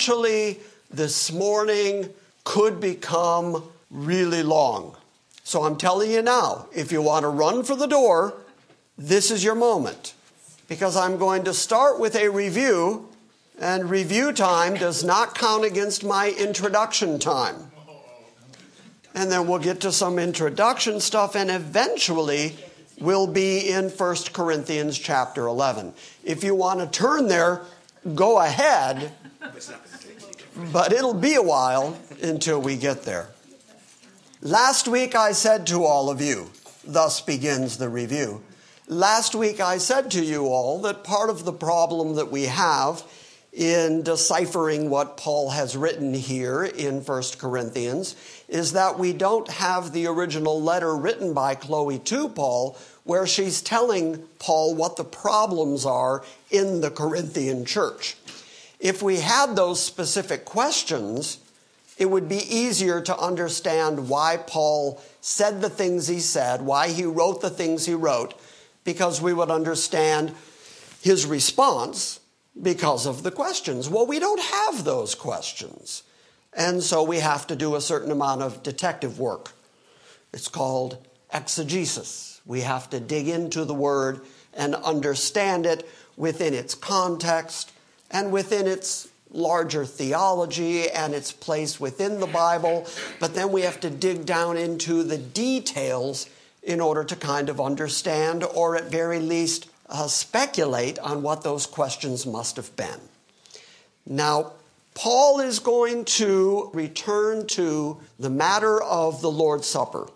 potentially this morning could become really long. So I'm telling you now, if you want to run for the door, this is your moment. Because I'm going to start with a review, and review time does not count against my introduction time. And then we'll get to some introduction stuff, and eventually we'll be in 1 Corinthians chapter 11. If you want to turn there, go ahead, but it'll be a while until we get there. Last week I said to all of you, thus begins the review. Last week I said to you all that part of the problem that we have in deciphering what Paul has written here in 1 Corinthians is that we don't have the original letter written by Chloe to Paul where she's telling Paul what the problems are in the Corinthian church. If we had those specific questions, it would be easier to understand why Paul said the things he said, why he wrote the things he wrote, because we would understand his response because of the questions. Well, we don't have those questions. And so we have to do a certain amount of detective work. It's called exegesis. We have to dig into the word and understand it within its context and within its larger theology and its place within the Bible, but then we have to dig down into the details in order to kind of understand or at very least uh, speculate on what those questions must have been. Now, Paul is going to return to the matter of the Lord's Supper.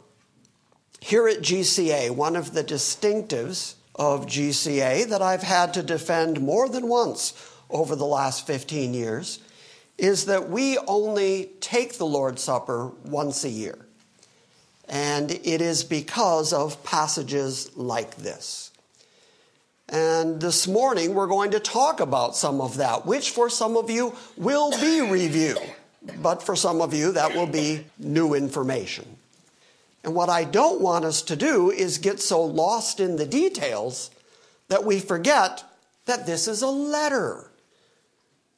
Here at GCA, one of the distinctives of GCA that I've had to defend more than once over the last 15 years is that we only take the Lord's Supper once a year. And it is because of passages like this. And this morning we're going to talk about some of that, which for some of you will be review, but for some of you that will be new information. And what I don't want us to do is get so lost in the details that we forget that this is a letter.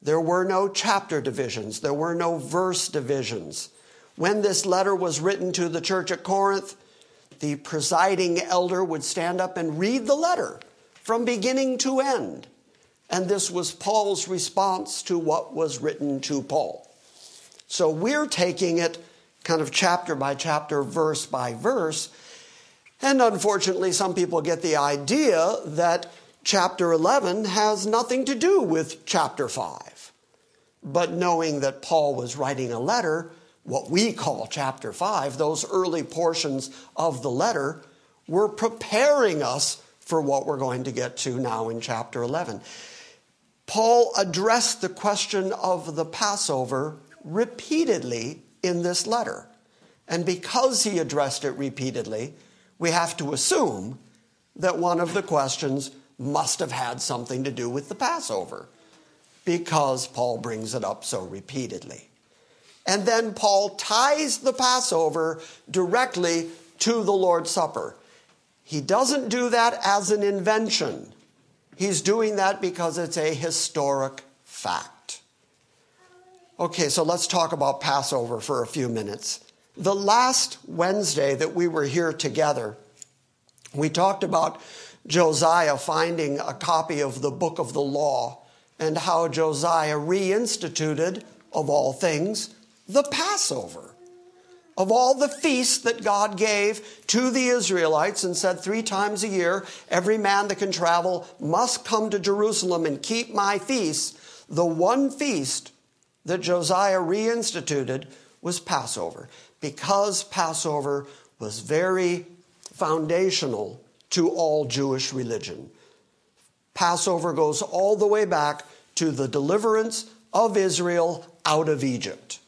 There were no chapter divisions, there were no verse divisions. When this letter was written to the church at Corinth, the presiding elder would stand up and read the letter from beginning to end. And this was Paul's response to what was written to Paul. So we're taking it kind of chapter by chapter, verse by verse. And unfortunately, some people get the idea that chapter 11 has nothing to do with chapter 5. But knowing that Paul was writing a letter, what we call chapter 5, those early portions of the letter, were preparing us for what we're going to get to now in chapter 11. Paul addressed the question of the Passover repeatedly in this letter. And because he addressed it repeatedly, we have to assume that one of the questions must have had something to do with the Passover because Paul brings it up so repeatedly. And then Paul ties the Passover directly to the Lord's Supper. He doesn't do that as an invention. He's doing that because it's a historic fact. Okay, so let's talk about Passover for a few minutes. The last Wednesday that we were here together, we talked about Josiah finding a copy of the book of the law and how Josiah reinstituted, of all things, the Passover. Of all the feasts that God gave to the Israelites and said three times a year, every man that can travel must come to Jerusalem and keep my feasts, the one feast that Josiah reinstituted was Passover because Passover was very foundational to all Jewish religion. Passover goes all the way back to the deliverance of Israel out of Egypt.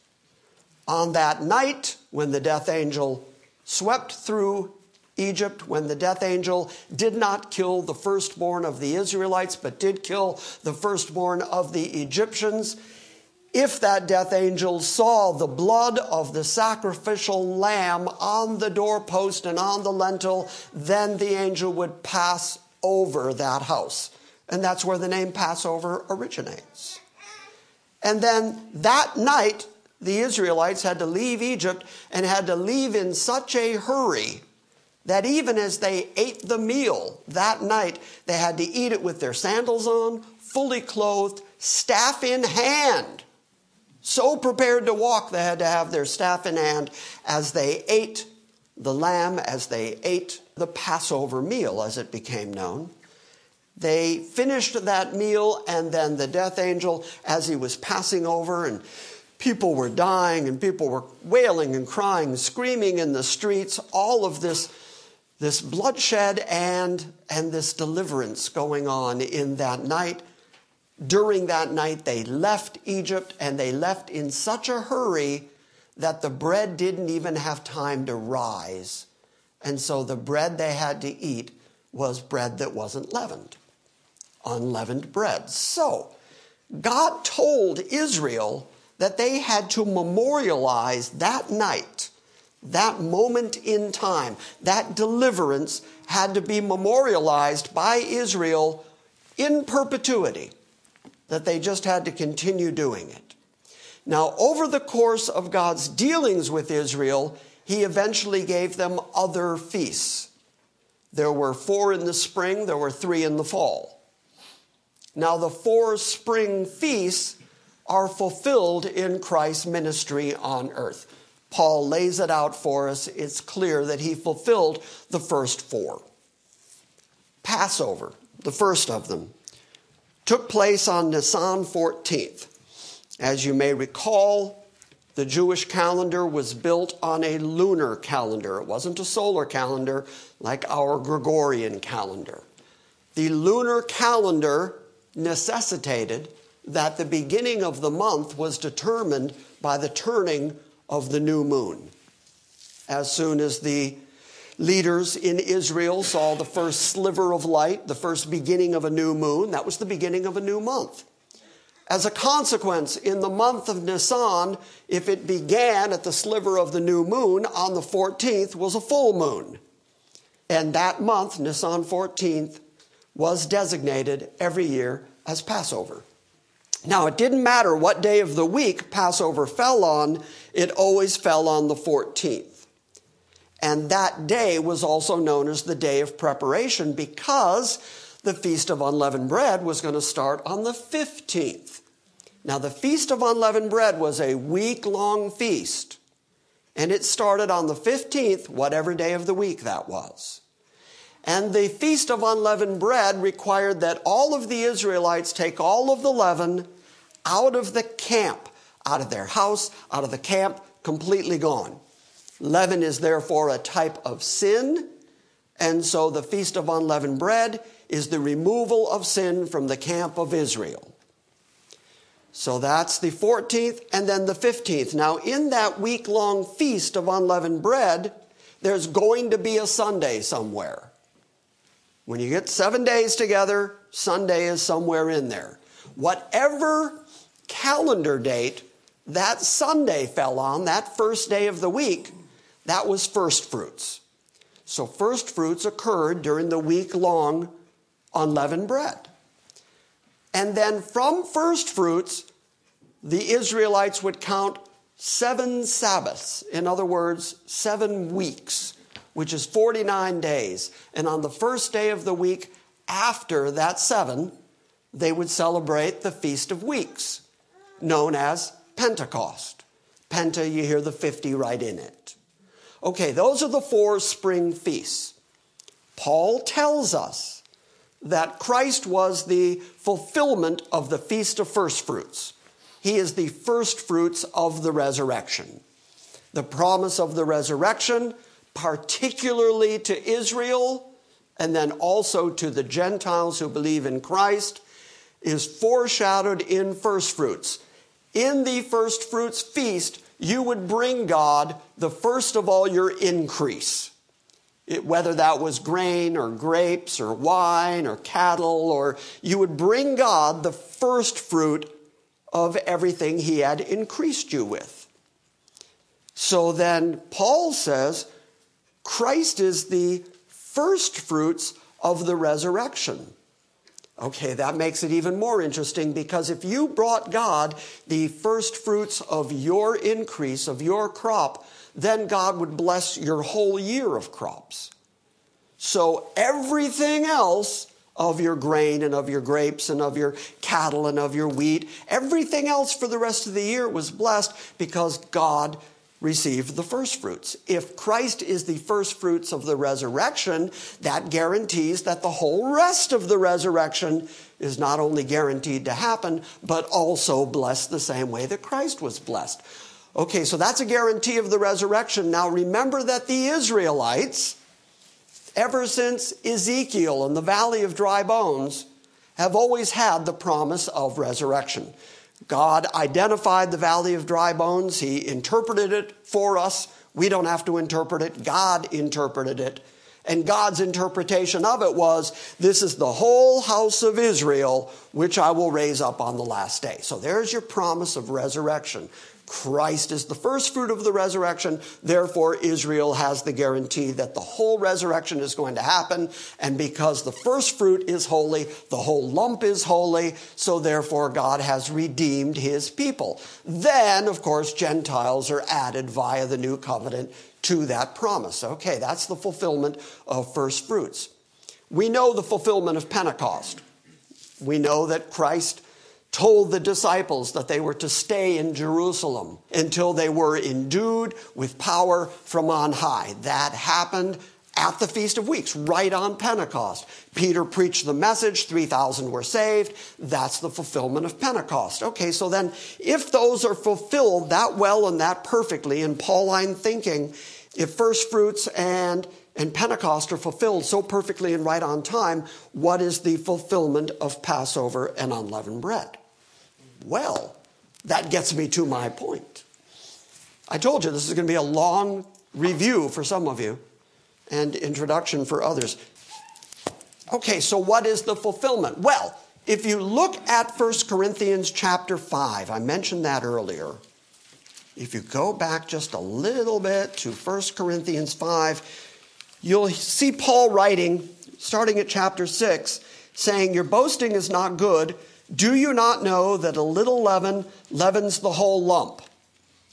On that night, when the death angel swept through Egypt, when the death angel did not kill the firstborn of the Israelites, but did kill the firstborn of the Egyptians, if that death angel saw the blood of the sacrificial lamb on the doorpost and on the lintel, then the angel would pass over that house. And that's where the name Passover originates. And then that night, the Israelites had to leave Egypt and had to leave in such a hurry that even as they ate the meal that night, they had to eat it with their sandals on, fully clothed, staff in hand. So prepared to walk, they had to have their staff in hand as they ate the lamb, as they ate the Passover meal, as it became known. They finished that meal, and then the death angel, as he was passing over, and people were dying, and people were wailing and crying, screaming in the streets, all of this, this bloodshed and, and this deliverance going on in that night. During that night, they left Egypt, and they left in such a hurry that the bread didn't even have time to rise. And so the bread they had to eat was bread that wasn't leavened unleavened bread. So, God told Israel that they had to memorialize that night, that moment in time, that deliverance had to be memorialized by Israel in perpetuity, that they just had to continue doing it. Now, over the course of God's dealings with Israel, he eventually gave them other feasts. There were four in the spring, there were three in the fall. Now, the four spring feasts are fulfilled in Christ's ministry on earth. Paul lays it out for us. It's clear that he fulfilled the first four. Passover, the first of them, took place on Nisan 14th. As you may recall, the Jewish calendar was built on a lunar calendar. It wasn't a solar calendar like our Gregorian calendar. The lunar calendar necessitated that the beginning of the month was determined by the turning of the new moon. As soon as the leaders in Israel saw the first sliver of light, the first beginning of a new moon, that was the beginning of a new month. As a consequence, in the month of Nisan, if it began at the sliver of the new moon, on the 14th was a full moon. And that month, Nisan 14th, was designated every year as Passover. Now, it didn't matter what day of the week Passover fell on, it always fell on the 14th. And that day was also known as the day of preparation because the Feast of Unleavened Bread was going to start on the 15th. Now, the Feast of Unleavened Bread was a week long feast, and it started on the 15th, whatever day of the week that was. And the Feast of Unleavened Bread required that all of the Israelites take all of the leaven out of the camp, out of their house, out of the camp, completely gone. Leaven is therefore a type of sin, and so the Feast of Unleavened Bread is the removal of sin from the camp of Israel. So that's the 14th and then the 15th. Now, in that week long feast of unleavened bread, there's going to be a Sunday somewhere. When you get seven days together, Sunday is somewhere in there. Whatever calendar date that Sunday fell on, that first day of the week, that was first fruits. So first fruits occurred during the week long unleavened bread. And then from first fruits, the Israelites would count seven Sabbaths, in other words, seven weeks which is 49 days. And on the first day of the week after that seven, they would celebrate the Feast of Weeks, known as Pentecost. Penta, you hear the 50 right in it. Okay, those are the four spring feasts. Paul tells us that Christ was the fulfillment of the Feast of First Fruits. He is the first fruits of the resurrection. The promise of the resurrection particularly to Israel and then also to the Gentiles who believe in Christ, is foreshadowed in first fruits. In the first fruits feast, you would bring God the first of all your increase. It, whether that was grain or grapes or wine or cattle, or you would bring God the first fruit of everything He had increased you with. So then Paul says, Christ is the first fruits of the resurrection. Okay, that makes it even more interesting because if you brought God the first fruits of your increase, of your crop, then God would bless your whole year of crops. So everything else of your grain and of your grapes and of your cattle and of your wheat, everything else for the rest of the year was blessed because God received the first fruits. If Christ is the first fruits of the resurrection, that guarantees that the whole rest of the resurrection is not only guaranteed to happen, but also blessed the same way that Christ was blessed. Okay, so that's a guarantee of the resurrection. Now remember that the Israelites, ever since Ezekiel and the valley of dry bones, have always had the promise of resurrection. God identified the valley of dry bones. He interpreted it for us. We don't have to interpret it. God interpreted it. And God's interpretation of it was this is the whole house of Israel, which I will raise up on the last day. So there's your promise of resurrection. Christ is the first fruit of the resurrection. Therefore, Israel has the guarantee that the whole resurrection is going to happen. And because the first fruit is holy, the whole lump is holy. So therefore, God has redeemed his people. Then, of course, Gentiles are added via the new covenant to that promise. Okay, that's the fulfillment of first fruits. We know the fulfillment of Pentecost. We know that Christ told the disciples that they were to stay in Jerusalem until they were endued with power from on high. That happened at the Feast of Weeks, right on Pentecost. Peter preached the message, 3,000 were saved. That's the fulfillment of Pentecost. Okay, so then if those are fulfilled that well and that perfectly in Pauline thinking, if first fruits and and Pentecost are fulfilled so perfectly and right on time, what is the fulfillment of Passover and unleavened bread? Well, that gets me to my point. I told you this is going to be a long review for some of you and introduction for others. Okay, so what is the fulfillment? Well, if you look at 1 Corinthians chapter 5, I mentioned that earlier. If you go back just a little bit to 1 Corinthians 5, you'll see Paul writing, starting at chapter 6, saying, Your boasting is not good do you not know that a little leaven leavens the whole lump?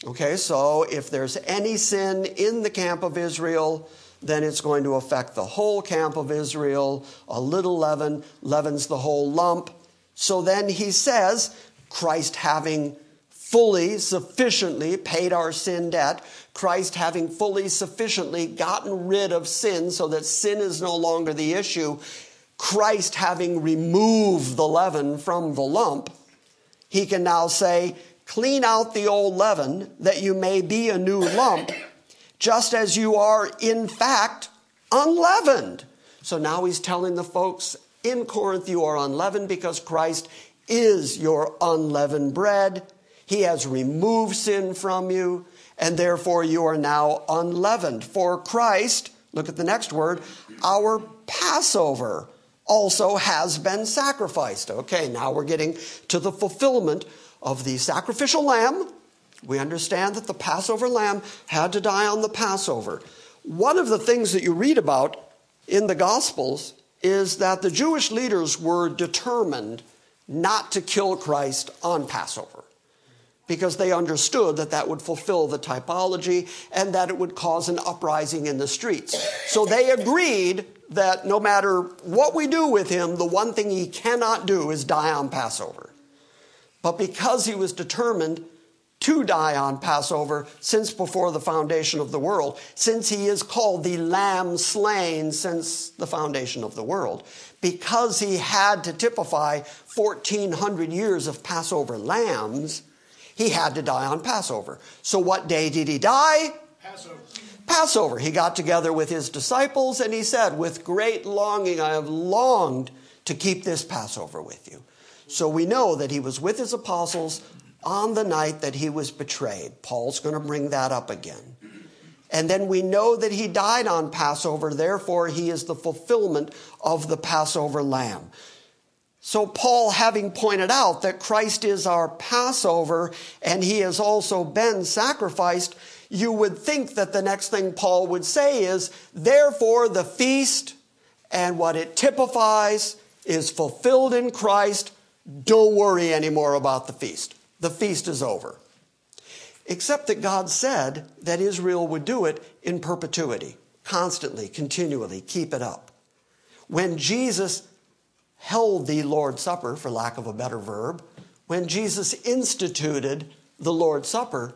Okay, so if there's any sin in the camp of Israel, then it's going to affect the whole camp of Israel. A little leaven leavens the whole lump. So then he says, Christ having fully, sufficiently paid our sin debt, Christ having fully, sufficiently gotten rid of sin so that sin is no longer the issue, Christ having removed the leaven from the lump, he can now say, Clean out the old leaven that you may be a new lump, just as you are in fact unleavened. So now he's telling the folks in Corinth, you are unleavened because Christ is your unleavened bread. He has removed sin from you, and therefore you are now unleavened. For Christ, look at the next word, our Passover also has been sacrificed. Okay, now we're getting to the fulfillment of the sacrificial lamb. We understand that the Passover lamb had to die on the Passover. One of the things that you read about in the Gospels is that the Jewish leaders were determined not to kill Christ on Passover because they understood that that would fulfill the typology and that it would cause an uprising in the streets. So they agreed that no matter what we do with him, the one thing he cannot do is die on Passover. But because he was determined to die on Passover since before the foundation of the world, since he is called the Lamb slain since the foundation of the world, because he had to typify 1400 years of Passover lambs, he had to die on Passover. So, what day did he die? Passover. Passover. He got together with his disciples and he said, With great longing, I have longed to keep this Passover with you. So we know that he was with his apostles on the night that he was betrayed. Paul's going to bring that up again. And then we know that he died on Passover, therefore, he is the fulfillment of the Passover lamb. So, Paul, having pointed out that Christ is our Passover and he has also been sacrificed, you would think that the next thing Paul would say is, therefore, the feast and what it typifies is fulfilled in Christ. Don't worry anymore about the feast. The feast is over. Except that God said that Israel would do it in perpetuity, constantly, continually, keep it up. When Jesus held the Lord's Supper, for lack of a better verb, when Jesus instituted the Lord's Supper,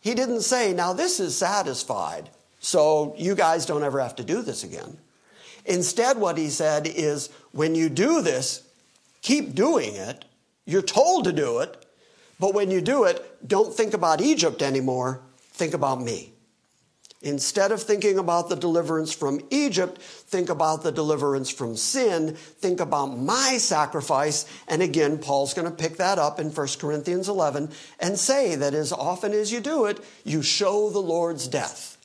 he didn't say, Now this is satisfied, so you guys don't ever have to do this again. Instead, what he said is, When you do this, keep doing it. You're told to do it, but when you do it, don't think about Egypt anymore, think about me. Instead of thinking about the deliverance from Egypt, think about the deliverance from sin. Think about my sacrifice. And again, Paul's going to pick that up in 1 Corinthians 11 and say that as often as you do it, you show the Lord's death.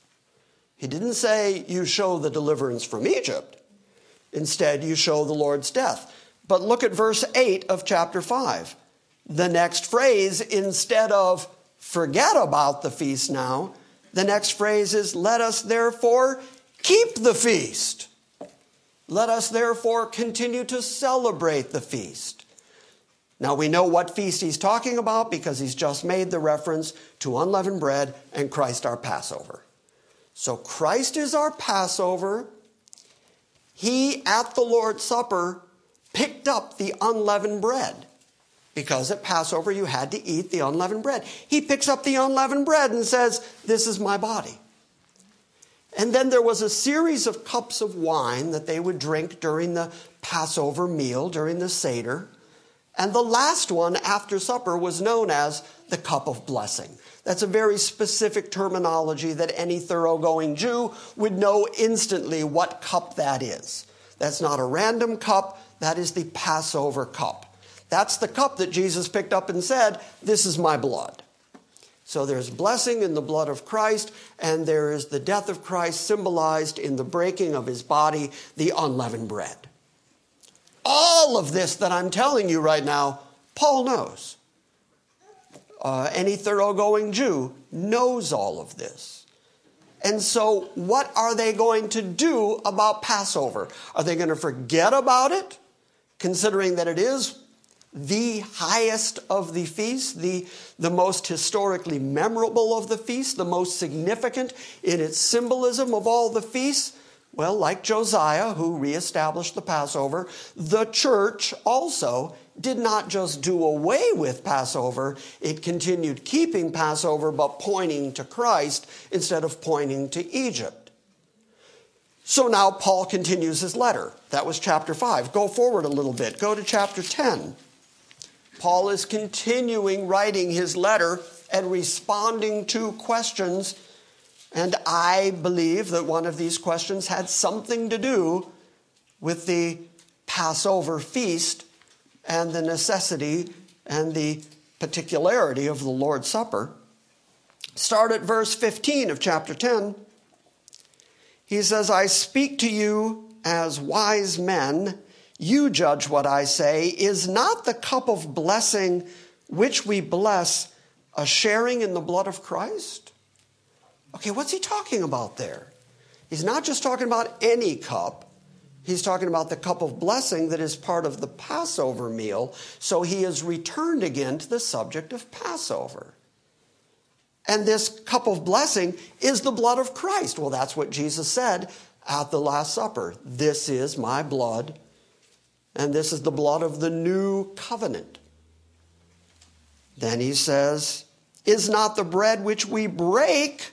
He didn't say you show the deliverance from Egypt. Instead, you show the Lord's death. But look at verse 8 of chapter 5. The next phrase, instead of forget about the feast now, the next phrase is, Let us therefore keep the feast. Let us therefore continue to celebrate the feast. Now we know what feast he's talking about because he's just made the reference to unleavened bread and Christ our Passover. So Christ is our Passover. He, at the Lord's Supper, picked up the unleavened bread because at Passover you had to eat the unleavened bread. He picks up the unleavened bread and says, This is my body. And then there was a series of cups of wine that they would drink during the Passover meal, during the Seder. And the last one after supper was known as the cup of blessing. That's a very specific terminology that any thoroughgoing Jew would know instantly what cup that is. That's not a random cup, that is the Passover cup. That's the cup that Jesus picked up and said, This is my blood. So there's blessing in the blood of Christ, and there is the death of Christ symbolized in the breaking of his body, the unleavened bread. All of this that I'm telling you right now, Paul knows. Uh, any thoroughgoing Jew knows all of this. And so, what are they going to do about Passover? Are they going to forget about it, considering that it is the highest of the feasts, the, the most historically memorable of the feasts, the most significant in its symbolism of all the feasts? Well, like Josiah, who reestablished the Passover, the church also did not just do away with Passover, it continued keeping Passover but pointing to Christ instead of pointing to Egypt. So now Paul continues his letter. That was chapter 5. Go forward a little bit. Go to chapter 10. Paul is continuing writing his letter and responding to questions. And I believe that one of these questions had something to do with the Passover feast and the necessity and the particularity of the Lord's Supper. Start at verse 15 of chapter 10. He says, I speak to you as wise men you judge what I say. Is not the cup of blessing which we bless a sharing in the blood of Christ? Okay, what's he talking about there? He's not just talking about any cup. He's talking about the cup of blessing that is part of the Passover meal. So he has returned again to the subject of Passover. And this cup of blessing is the blood of Christ. Well, that's what Jesus said at the Last Supper. This is my blood and this is the blood of the new covenant. Then he says, Is not the bread which we break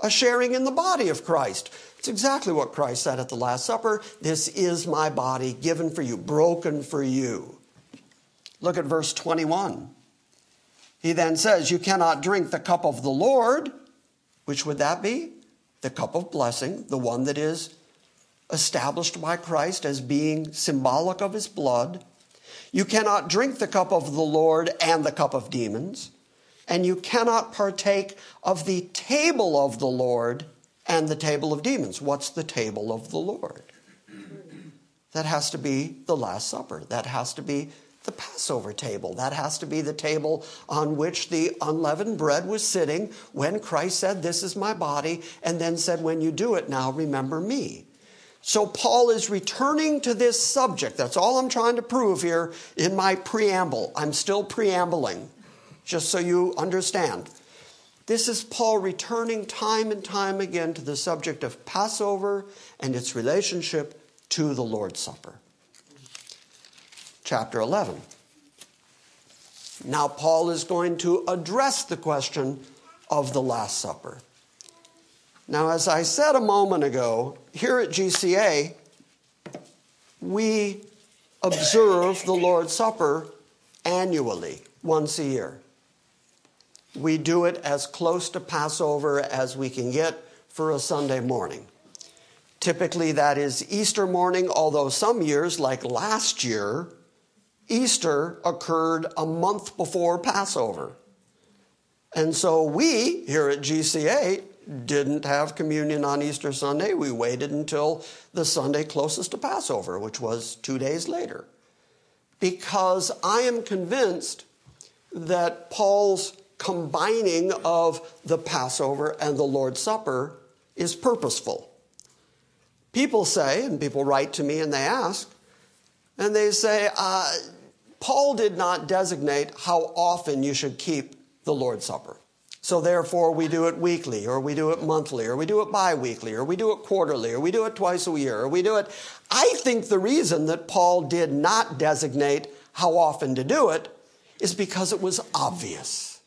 a sharing in the body of Christ? It's exactly what Christ said at the Last Supper. This is my body given for you, broken for you. Look at verse 21. He then says, You cannot drink the cup of the Lord. Which would that be? The cup of blessing, the one that is established by Christ as being symbolic of his blood. You cannot drink the cup of the Lord and the cup of demons. And you cannot partake of the table of the Lord and the table of demons. What's the table of the Lord? That has to be the Last Supper. That has to be the Passover table. That has to be the table on which the unleavened bread was sitting when Christ said, This is my body, and then said, When you do it now, remember me. So Paul is returning to this subject. That's all I'm trying to prove here in my preamble. I'm still preambling, just so you understand. This is Paul returning time and time again to the subject of Passover and its relationship to the Lord's Supper. Chapter 11. Now, Paul is going to address the question of the Last Supper. Now, as I said a moment ago, here at GCA, we observe the Lord's Supper annually, once a year. We do it as close to Passover as we can get for a Sunday morning. Typically, that is Easter morning, although some years, like last year, Easter occurred a month before Passover. And so we here at GCA didn't have communion on Easter Sunday. We waited until the Sunday closest to Passover, which was two days later. Because I am convinced that Paul's combining of the Passover and the Lord's Supper is purposeful. People say, and people write to me and they ask, and they say, uh, Paul did not designate how often you should keep the Lord's Supper. So therefore, we do it weekly, or we do it monthly, or we do it bi weekly, or we do it quarterly, or we do it twice a year, or we do it. I think the reason that Paul did not designate how often to do it is because it was obvious.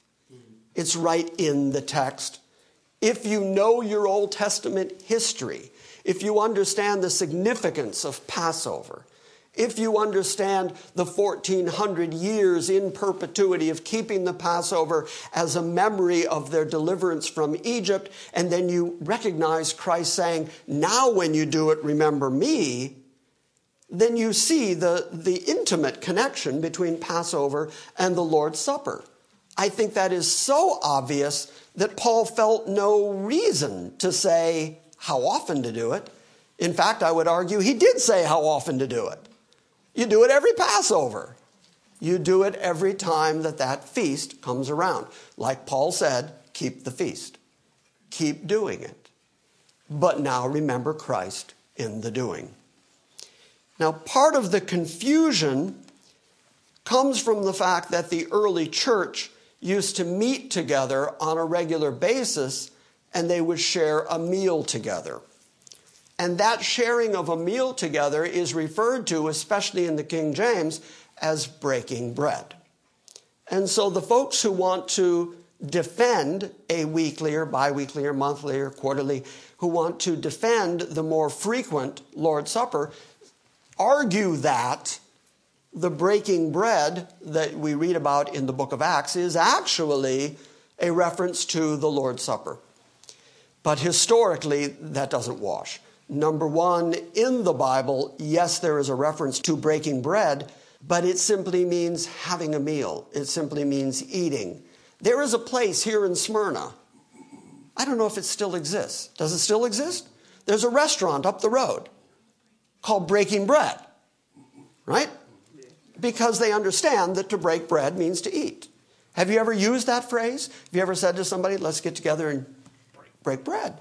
It's right in the text. If you know your Old Testament history, if you understand the significance of Passover, if you understand the 1400 years in perpetuity of keeping the Passover as a memory of their deliverance from Egypt, and then you recognize Christ saying, Now when you do it, remember me, then you see the, the intimate connection between Passover and the Lord's Supper. I think that is so obvious that Paul felt no reason to say how often to do it. In fact, I would argue he did say how often to do it. You do it every Passover. You do it every time that that feast comes around. Like Paul said, keep the feast. Keep doing it. But now remember Christ in the doing. Now, part of the confusion comes from the fact that the early church used to meet together on a regular basis and they would share a meal together. And that sharing of a meal together is referred to, especially in the King James, as breaking bread. And so the folks who want to defend a weekly or biweekly or monthly or quarterly, who want to defend the more frequent Lord's Supper, argue that the breaking bread that we read about in the book of Acts is actually a reference to the Lord's Supper. But historically, that doesn't wash. Number one, in the Bible, yes, there is a reference to breaking bread, but it simply means having a meal. It simply means eating. There is a place here in Smyrna. I don't know if it still exists. Does it still exist? There's a restaurant up the road called Breaking Bread, right? Because they understand that to break bread means to eat. Have you ever used that phrase? Have you ever said to somebody, let's get together and break bread?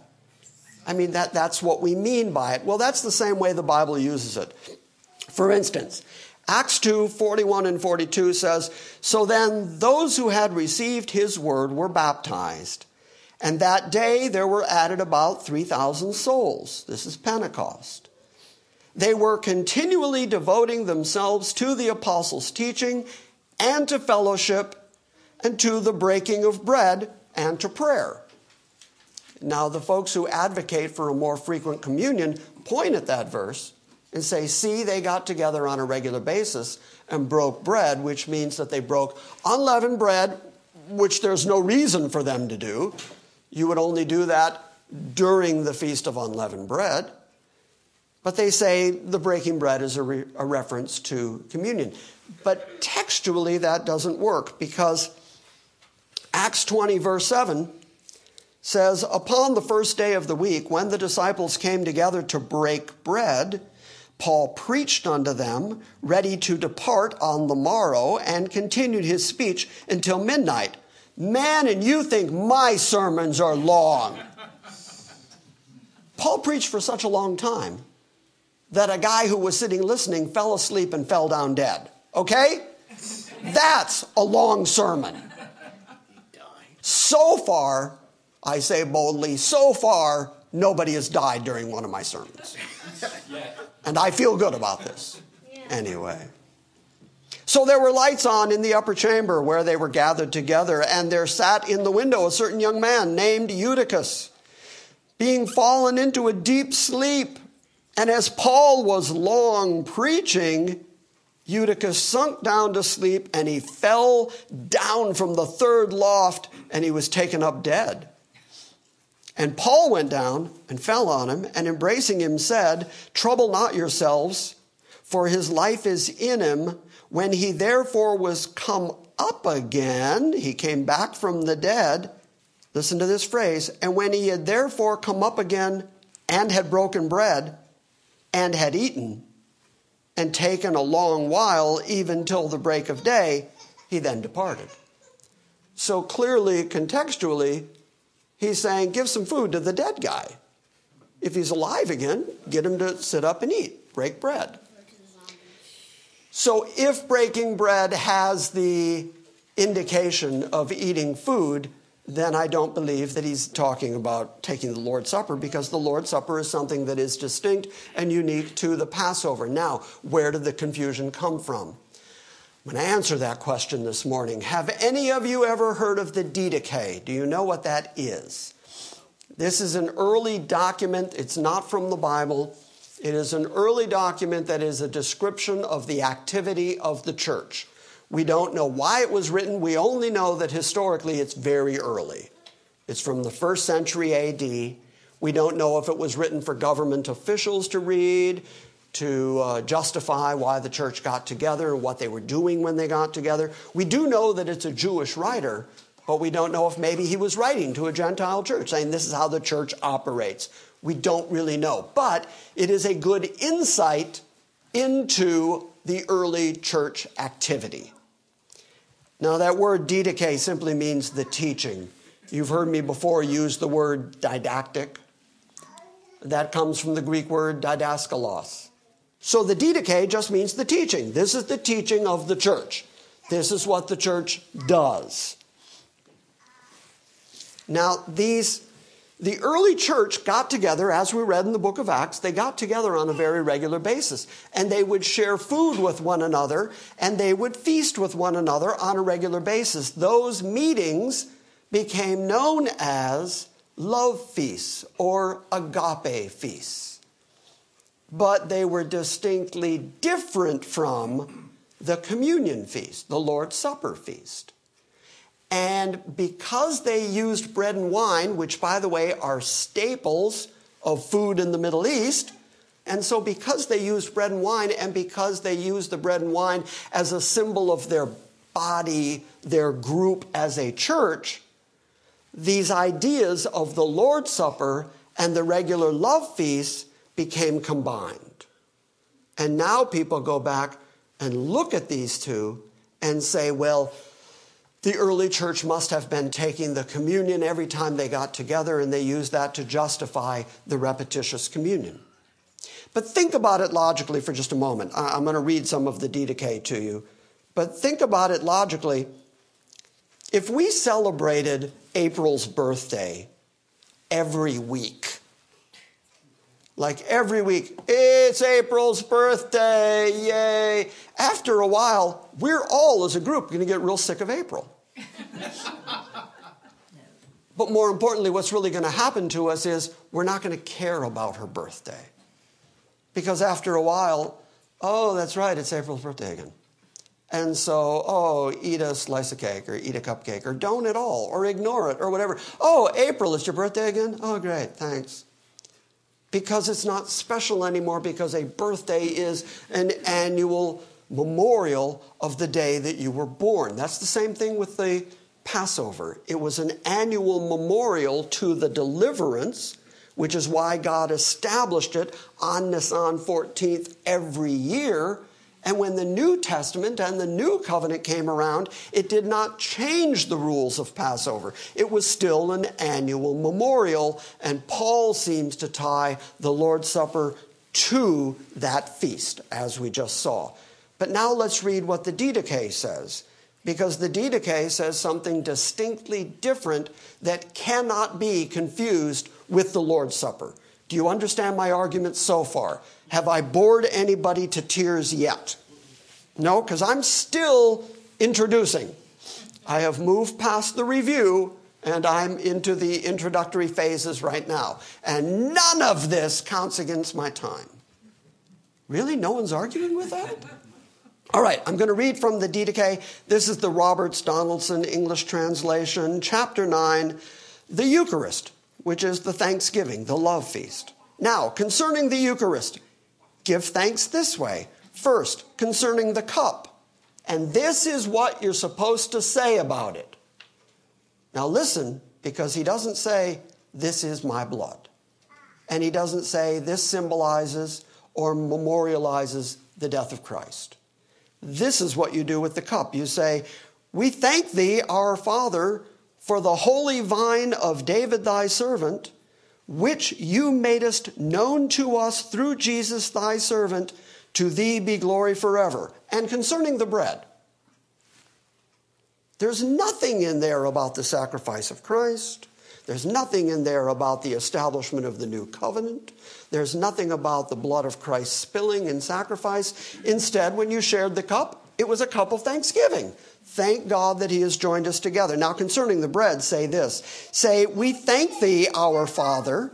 I mean, that, that's what we mean by it. Well, that's the same way the Bible uses it. For instance, Acts 2 41 and 42 says, So then those who had received his word were baptized. And that day there were added about 3,000 souls. This is Pentecost. They were continually devoting themselves to the apostles' teaching and to fellowship and to the breaking of bread and to prayer. Now, the folks who advocate for a more frequent communion point at that verse and say, see, they got together on a regular basis and broke bread, which means that they broke unleavened bread, which there's no reason for them to do. You would only do that during the Feast of Unleavened Bread. But they say the breaking bread is a, re- a reference to communion. But textually, that doesn't work because Acts 20, verse 7 says, Upon the first day of the week, when the disciples came together to break bread, Paul preached unto them, ready to depart on the morrow, and continued his speech until midnight. Man, and you think my sermons are long. Paul preached for such a long time that a guy who was sitting listening fell asleep and fell down dead. Okay? That's a long sermon. So far, I say boldly, so far, nobody has died during one of my sermons. And I feel good about this. Anyway. So there were lights on in the upper chamber where they were gathered together, and there sat in the window a certain young man named Eutychus, being fallen into a deep sleep. And as Paul was long preaching, Eutychus sunk down to sleep, and he fell down from the third loft, and he was taken up dead. And Paul went down and fell on him, and embracing him said, Trouble not yourselves, for his life is in him. When he therefore was come up again, he came back from the dead. Listen to this phrase. And when he had therefore come up again and had broken bread and had eaten and taken a long while, even till the break of day, he then departed. So clearly, contextually, he's saying, give some food to the dead guy. If he's alive again, get him to sit up and eat, break bread. So if breaking bread has the indication of eating food, then I don't believe that he's talking about taking the Lord's Supper because the Lord's Supper is something that is distinct and unique to the Passover. Now, where did the confusion come from? I'm going to answer that question this morning. Have any of you ever heard of the Didache? Do you know what that is? This is an early document. It's not from the Bible. It is an early document that is a description of the activity of the church. We don't know why it was written. We only know that historically it's very early. It's from the first century AD. We don't know if it was written for government officials to read, to uh, justify why the church got together what they were doing when they got together. We do know that it's a Jewish writer, but we don't know if maybe he was writing to a Gentile church, saying this is how the church operates. We don't really know. But it is a good insight into the early church activity. Now, that word didache simply means the teaching. You've heard me before use the word didactic. That comes from the Greek word didaskalos. So the didache just means the teaching. This is the teaching of the church. This is what the church does. Now, these the early church got together, as we read in the book of Acts, they got together on a very regular basis. And they would share food with one another and they would feast with one another on a regular basis. Those meetings became known as love feasts or agape feasts. But they were distinctly different from the communion feast, the Lord's Supper feast. And because they used bread and wine, which, by the way, are staples of food in the Middle East, and so because they used bread and wine, and because they used the bread and wine as a symbol of their body, their group as a church, these ideas of the Lord's Supper and the regular love feast became combined. And now people go back and look at these two and say, well, the early church must have been taking the communion every time they got together, and they used that to justify the repetitious communion. But think about it logically for just a moment. I'm going to read some of the Didache to you. But think about it logically. If we celebrated April's birthday every week, like every week, it's April's birthday, yay. After a while, we're all as a group going to get real sick of April. but more importantly, what's really going to happen to us is we're not going to care about her birthday. Because after a while, oh, that's right, it's April's birthday again. And so, oh, eat a slice of cake or eat a cupcake or don't at all or ignore it or whatever. Oh, April, it's your birthday again? Oh, great, thanks because it's not special anymore because a birthday is an annual memorial of the day that you were born. That's the same thing with the Passover. It was an annual memorial to the deliverance, which is why God established it on Nisan 14th every year and when the New Testament and the New Covenant came around, it did not change the rules of Passover. It was still an annual memorial, and Paul seems to tie the Lord's Supper to that feast, as we just saw. But now let's read what the Didache says, because the Didache says something distinctly different that cannot be confused with the Lord's Supper. Do you understand my argument so far? Have I bored anybody to tears yet? No, because I'm still introducing. I have moved past the review and I'm into the introductory phases right now. And none of this counts against my time. Really? No one's arguing with that? All right, I'm going to read from the Didache. This is the Roberts Donaldson English translation, chapter 9, the Eucharist, which is the thanksgiving, the love feast. Now, concerning the Eucharist, give thanks this way. First, concerning the cup. And this is what you're supposed to say about it. Now, listen, because he doesn't say, This is my blood. And he doesn't say, This symbolizes or memorializes the death of Christ. This is what you do with the cup. You say, We thank thee, our Father, for the holy vine of David thy servant, which you madest known to us through Jesus thy servant. To thee be glory forever. And concerning the bread, there's nothing in there about the sacrifice of Christ. There's nothing in there about the establishment of the new covenant. There's nothing about the blood of Christ spilling in sacrifice. Instead, when you shared the cup, it was a cup of thanksgiving. Thank God that He has joined us together. Now, concerning the bread, say this Say, We thank Thee, our Father,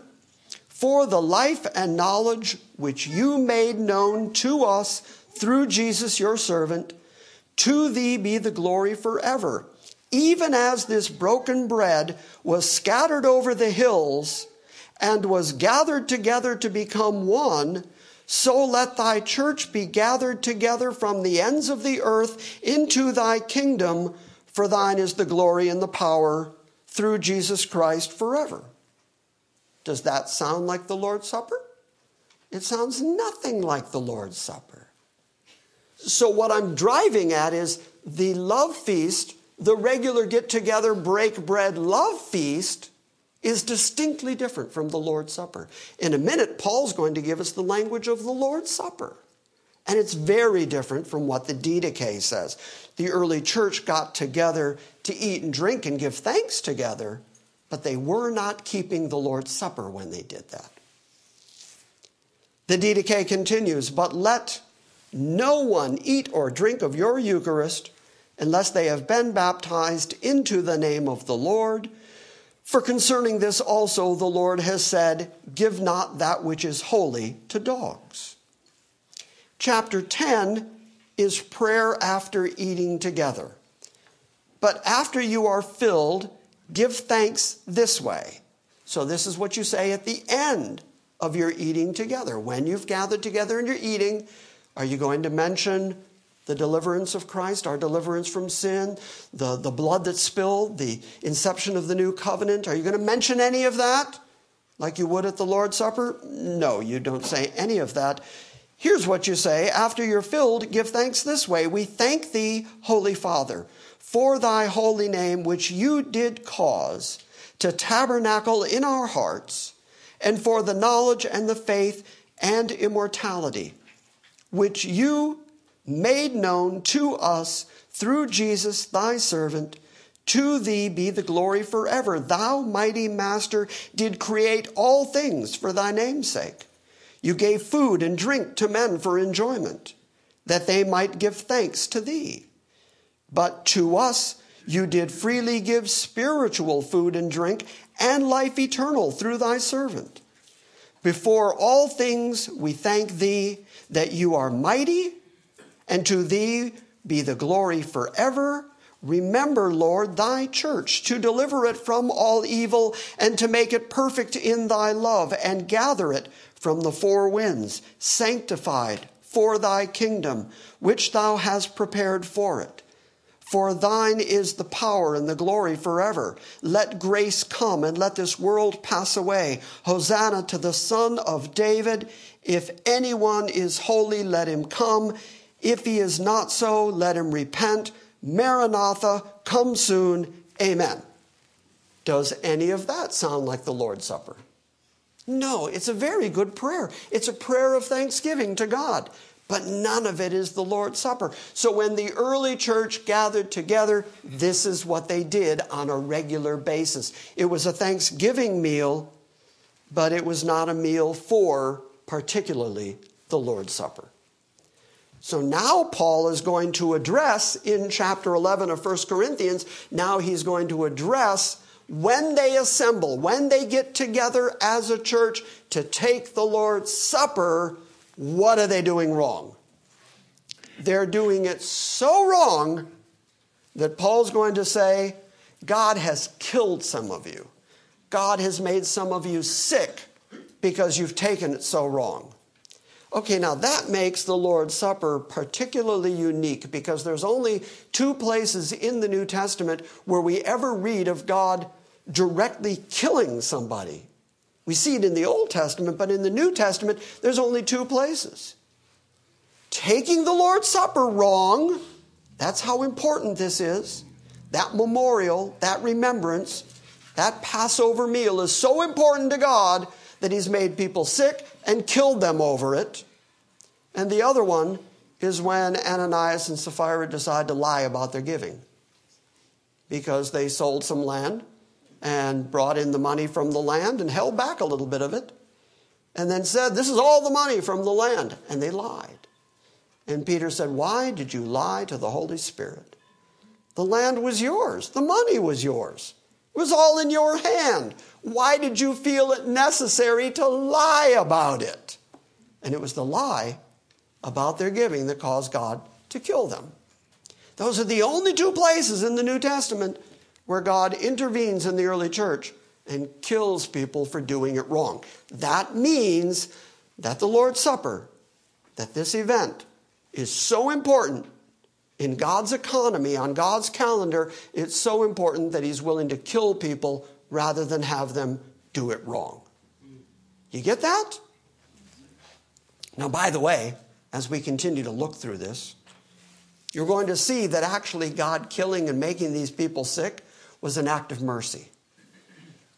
for the life and knowledge which you made known to us through Jesus, your servant. To Thee be the glory forever even as this broken bread was scattered over the hills and was gathered together to become one, so let thy church be gathered together from the ends of the earth into thy kingdom, for thine is the glory and the power through Jesus Christ forever. Does that sound like the Lord's Supper? It sounds nothing like the Lord's Supper. So, what I'm driving at is the love feast the regular get together, break bread, love feast is distinctly different from the Lord's Supper. In a minute, Paul's going to give us the language of the Lord's Supper. And it's very different from what the Didache says. The early church got together to eat and drink and give thanks together, but they were not keeping the Lord's Supper when they did that. The Didache continues, but let no one eat or drink of your Eucharist unless they have been baptized into the name of the Lord. For concerning this also the Lord has said, Give not that which is holy to dogs. Chapter 10 is prayer after eating together. But after you are filled, give thanks this way. So, this is what you say at the end of your eating together. When you've gathered together and you're eating, are you going to mention the deliverance of Christ, our deliverance from sin, the, the blood that spilled, the inception of the new covenant. Are you going to mention any of that like you would at the Lord's Supper? No, you don't say any of that. Here's what you say After you're filled, give thanks this way We thank thee, Holy Father, for thy holy name, which you did cause to tabernacle in our hearts, and for the knowledge and the faith and immortality, which you made known to us through Jesus, thy servant. To thee be the glory forever. Thou, mighty Master, did create all things for thy name's sake. You gave food and drink to men for enjoyment, that they might give thanks to thee. But to us you did freely give spiritual food and drink and life eternal through thy servant. Before all things we thank thee that you are mighty and to thee be the glory forever. Remember, Lord, thy church to deliver it from all evil and to make it perfect in thy love and gather it from the four winds, sanctified for thy kingdom, which thou hast prepared for it. For thine is the power and the glory forever. Let grace come and let this world pass away. Hosanna to the Son of David. If anyone is holy, let him come. If he is not so, let him repent. Maranatha, come soon. Amen. Does any of that sound like the Lord's Supper? No, it's a very good prayer. It's a prayer of thanksgiving to God, but none of it is the Lord's Supper. So when the early church gathered together, this is what they did on a regular basis. It was a Thanksgiving meal, but it was not a meal for particularly the Lord's Supper. So now Paul is going to address in chapter 11 of 1 Corinthians, now he's going to address when they assemble, when they get together as a church to take the Lord's Supper, what are they doing wrong? They're doing it so wrong that Paul's going to say, God has killed some of you. God has made some of you sick because you've taken it so wrong. Okay, now that makes the Lord's Supper particularly unique because there's only two places in the New Testament where we ever read of God directly killing somebody. We see it in the Old Testament, but in the New Testament, there's only two places. Taking the Lord's Supper wrong, that's how important this is. That memorial, that remembrance, that Passover meal is so important to God that He's made people sick and killed them over it. And the other one is when Ananias and Sapphira decide to lie about their giving because they sold some land and brought in the money from the land and held back a little bit of it and then said, This is all the money from the land. And they lied. And Peter said, Why did you lie to the Holy Spirit? The land was yours, the money was yours, it was all in your hand. Why did you feel it necessary to lie about it? And it was the lie about their giving that caused God to kill them. Those are the only two places in the New Testament where God intervenes in the early church and kills people for doing it wrong. That means that the Lord's Supper, that this event is so important in God's economy, on God's calendar, it's so important that He's willing to kill people rather than have them do it wrong. You get that? Now, by the way, as we continue to look through this, you're going to see that actually God killing and making these people sick was an act of mercy.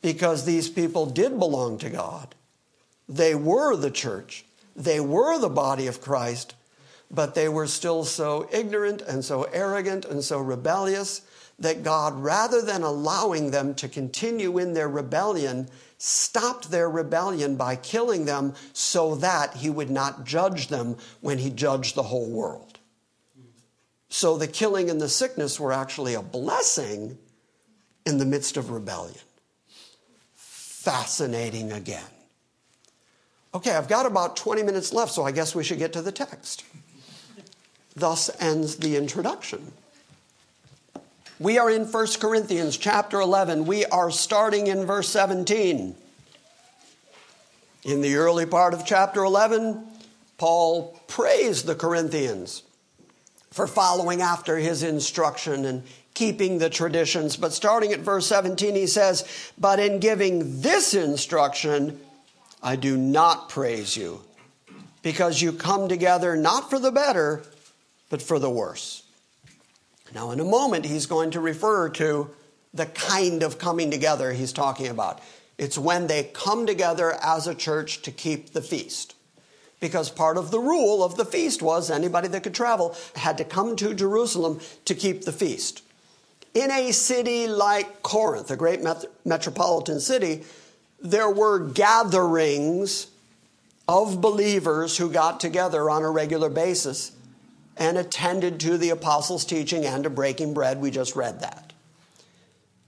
Because these people did belong to God. They were the church, they were the body of Christ, but they were still so ignorant and so arrogant and so rebellious that God, rather than allowing them to continue in their rebellion, stopped their rebellion by killing them so that he would not judge them when he judged the whole world. So the killing and the sickness were actually a blessing in the midst of rebellion. Fascinating again. Okay, I've got about 20 minutes left, so I guess we should get to the text. Thus ends the introduction. We are in 1 Corinthians chapter 11. We are starting in verse 17. In the early part of chapter 11, Paul praised the Corinthians for following after his instruction and keeping the traditions. But starting at verse 17, he says, But in giving this instruction, I do not praise you, because you come together not for the better, but for the worse. Now, in a moment, he's going to refer to the kind of coming together he's talking about. It's when they come together as a church to keep the feast. Because part of the rule of the feast was anybody that could travel had to come to Jerusalem to keep the feast. In a city like Corinth, a great met- metropolitan city, there were gatherings of believers who got together on a regular basis and attended to the apostles' teaching and to breaking bread. We just read that.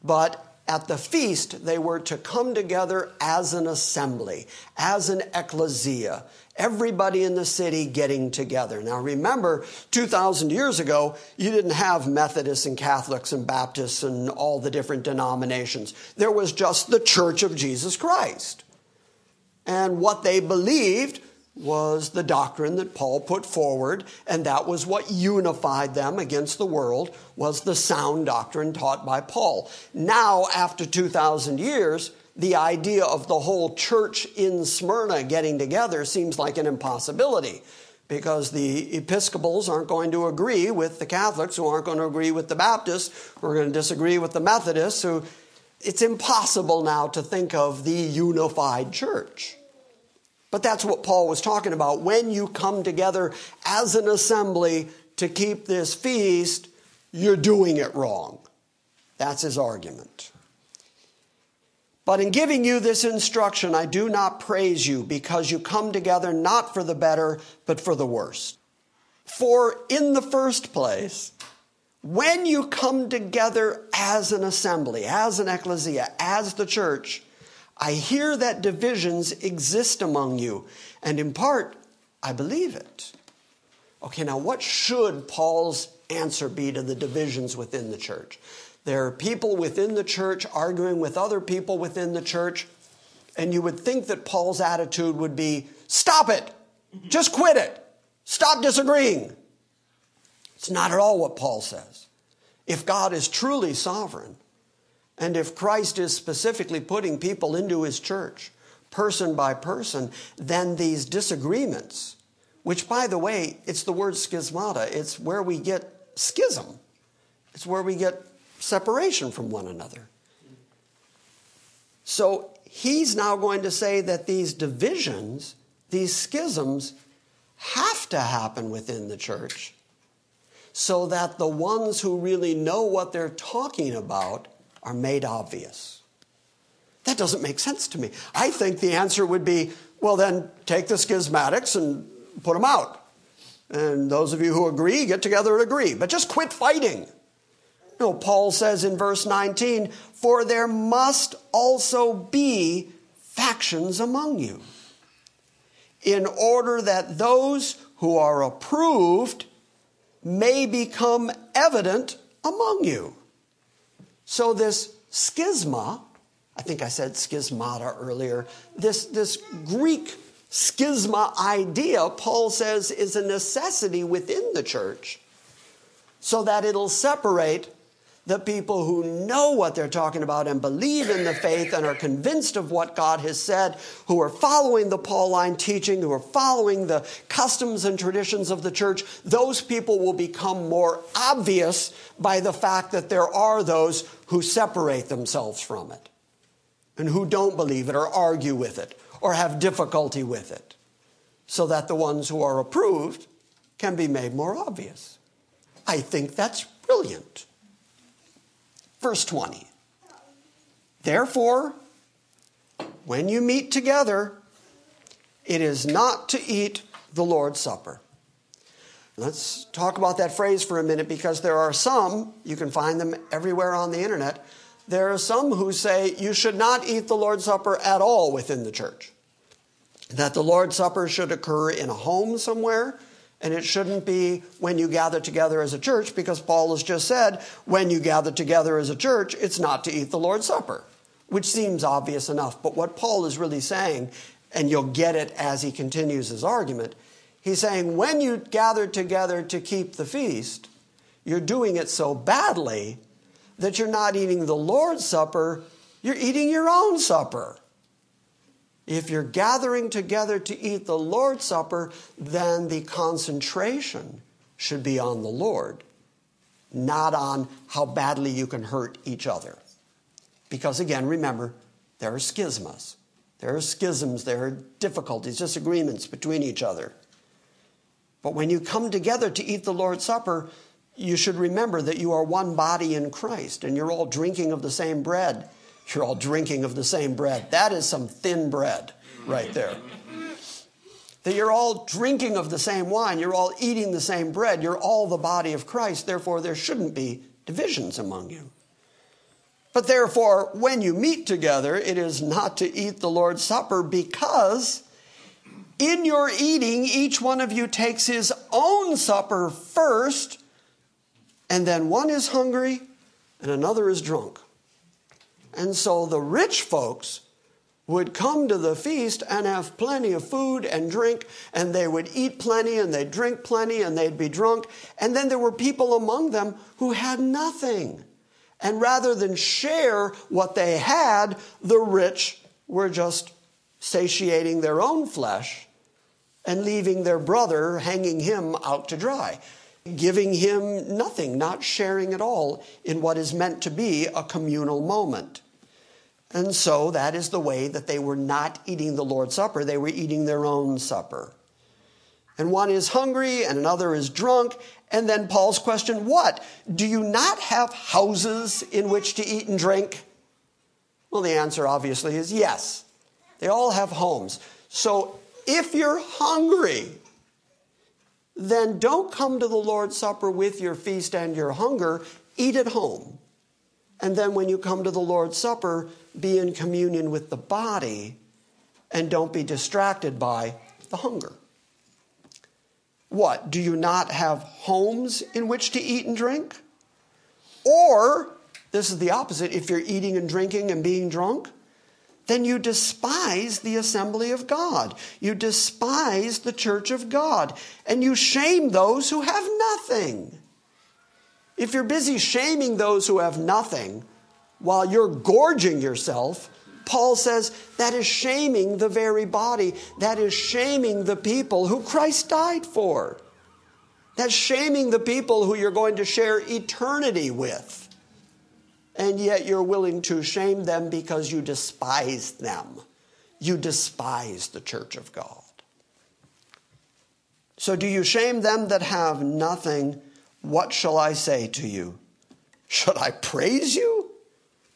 But at the feast, they were to come together as an assembly, as an ecclesia, everybody in the city getting together. Now remember, 2,000 years ago, you didn't have Methodists and Catholics and Baptists and all the different denominations. There was just the Church of Jesus Christ. And what they believed was the doctrine that Paul put forward, and that was what unified them against the world, was the sound doctrine taught by Paul. Now, after 2,000 years, the idea of the whole church in Smyrna getting together seems like an impossibility because the Episcopals aren't going to agree with the Catholics, who aren't going to agree with the Baptists, who are going to disagree with the Methodists, who it's impossible now to think of the unified church. But that's what Paul was talking about. When you come together as an assembly to keep this feast, you're doing it wrong. That's his argument. But in giving you this instruction, I do not praise you because you come together not for the better, but for the worst. For in the first place, when you come together as an assembly, as an ecclesia, as the church, I hear that divisions exist among you, and in part, I believe it. Okay, now what should Paul's answer be to the divisions within the church? There are people within the church arguing with other people within the church, and you would think that Paul's attitude would be stop it, just quit it, stop disagreeing. It's not at all what Paul says. If God is truly sovereign, and if Christ is specifically putting people into his church, person by person, then these disagreements, which by the way, it's the word schismata, it's where we get schism, it's where we get separation from one another. So he's now going to say that these divisions, these schisms, have to happen within the church so that the ones who really know what they're talking about are made obvious. That doesn't make sense to me. I think the answer would be well, then take the schismatics and put them out. And those of you who agree, get together and agree. But just quit fighting. No, Paul says in verse 19, for there must also be factions among you, in order that those who are approved may become evident among you. So, this schisma, I think I said schismata earlier, this, this Greek schisma idea, Paul says, is a necessity within the church so that it'll separate the people who know what they're talking about and believe in the faith and are convinced of what God has said, who are following the Pauline teaching, who are following the customs and traditions of the church, those people will become more obvious by the fact that there are those who separate themselves from it and who don't believe it or argue with it or have difficulty with it, so that the ones who are approved can be made more obvious. I think that's brilliant. Verse 20. Therefore, when you meet together, it is not to eat the Lord's Supper. Let's talk about that phrase for a minute because there are some, you can find them everywhere on the internet, there are some who say you should not eat the Lord's Supper at all within the church. That the Lord's Supper should occur in a home somewhere, and it shouldn't be when you gather together as a church, because Paul has just said, when you gather together as a church, it's not to eat the Lord's Supper, which seems obvious enough. But what Paul is really saying, and you'll get it as he continues his argument, he's saying, when you gather together to keep the feast, you're doing it so badly that you're not eating the Lord's Supper, you're eating your own supper. If you're gathering together to eat the Lord's Supper, then the concentration should be on the Lord, not on how badly you can hurt each other. Because again, remember, there are schismas. There are schisms, there are difficulties, disagreements between each other. But when you come together to eat the Lord's Supper, you should remember that you are one body in Christ and you're all drinking of the same bread you're all drinking of the same bread. That is some thin bread right there. That you're all drinking of the same wine, you're all eating the same bread, you're all the body of Christ, therefore, there shouldn't be divisions among you. But therefore, when you meet together, it is not to eat the Lord's Supper because in your eating, each one of you takes his own supper first, and then one is hungry and another is drunk. And so the rich folks would come to the feast and have plenty of food and drink, and they would eat plenty and they'd drink plenty and they'd be drunk. And then there were people among them who had nothing. And rather than share what they had, the rich were just satiating their own flesh and leaving their brother hanging him out to dry, giving him nothing, not sharing at all in what is meant to be a communal moment. And so that is the way that they were not eating the Lord's Supper, they were eating their own supper. And one is hungry and another is drunk. And then Paul's question What? Do you not have houses in which to eat and drink? Well, the answer obviously is yes. They all have homes. So if you're hungry, then don't come to the Lord's Supper with your feast and your hunger. Eat at home. And then when you come to the Lord's Supper, be in communion with the body and don't be distracted by the hunger. What? Do you not have homes in which to eat and drink? Or, this is the opposite, if you're eating and drinking and being drunk, then you despise the assembly of God. You despise the church of God. And you shame those who have nothing. If you're busy shaming those who have nothing while you're gorging yourself, Paul says that is shaming the very body. That is shaming the people who Christ died for. That's shaming the people who you're going to share eternity with and yet you're willing to shame them because you despise them. You despise the church of God. So, do you shame them that have nothing? What shall I say to you? Should I praise you?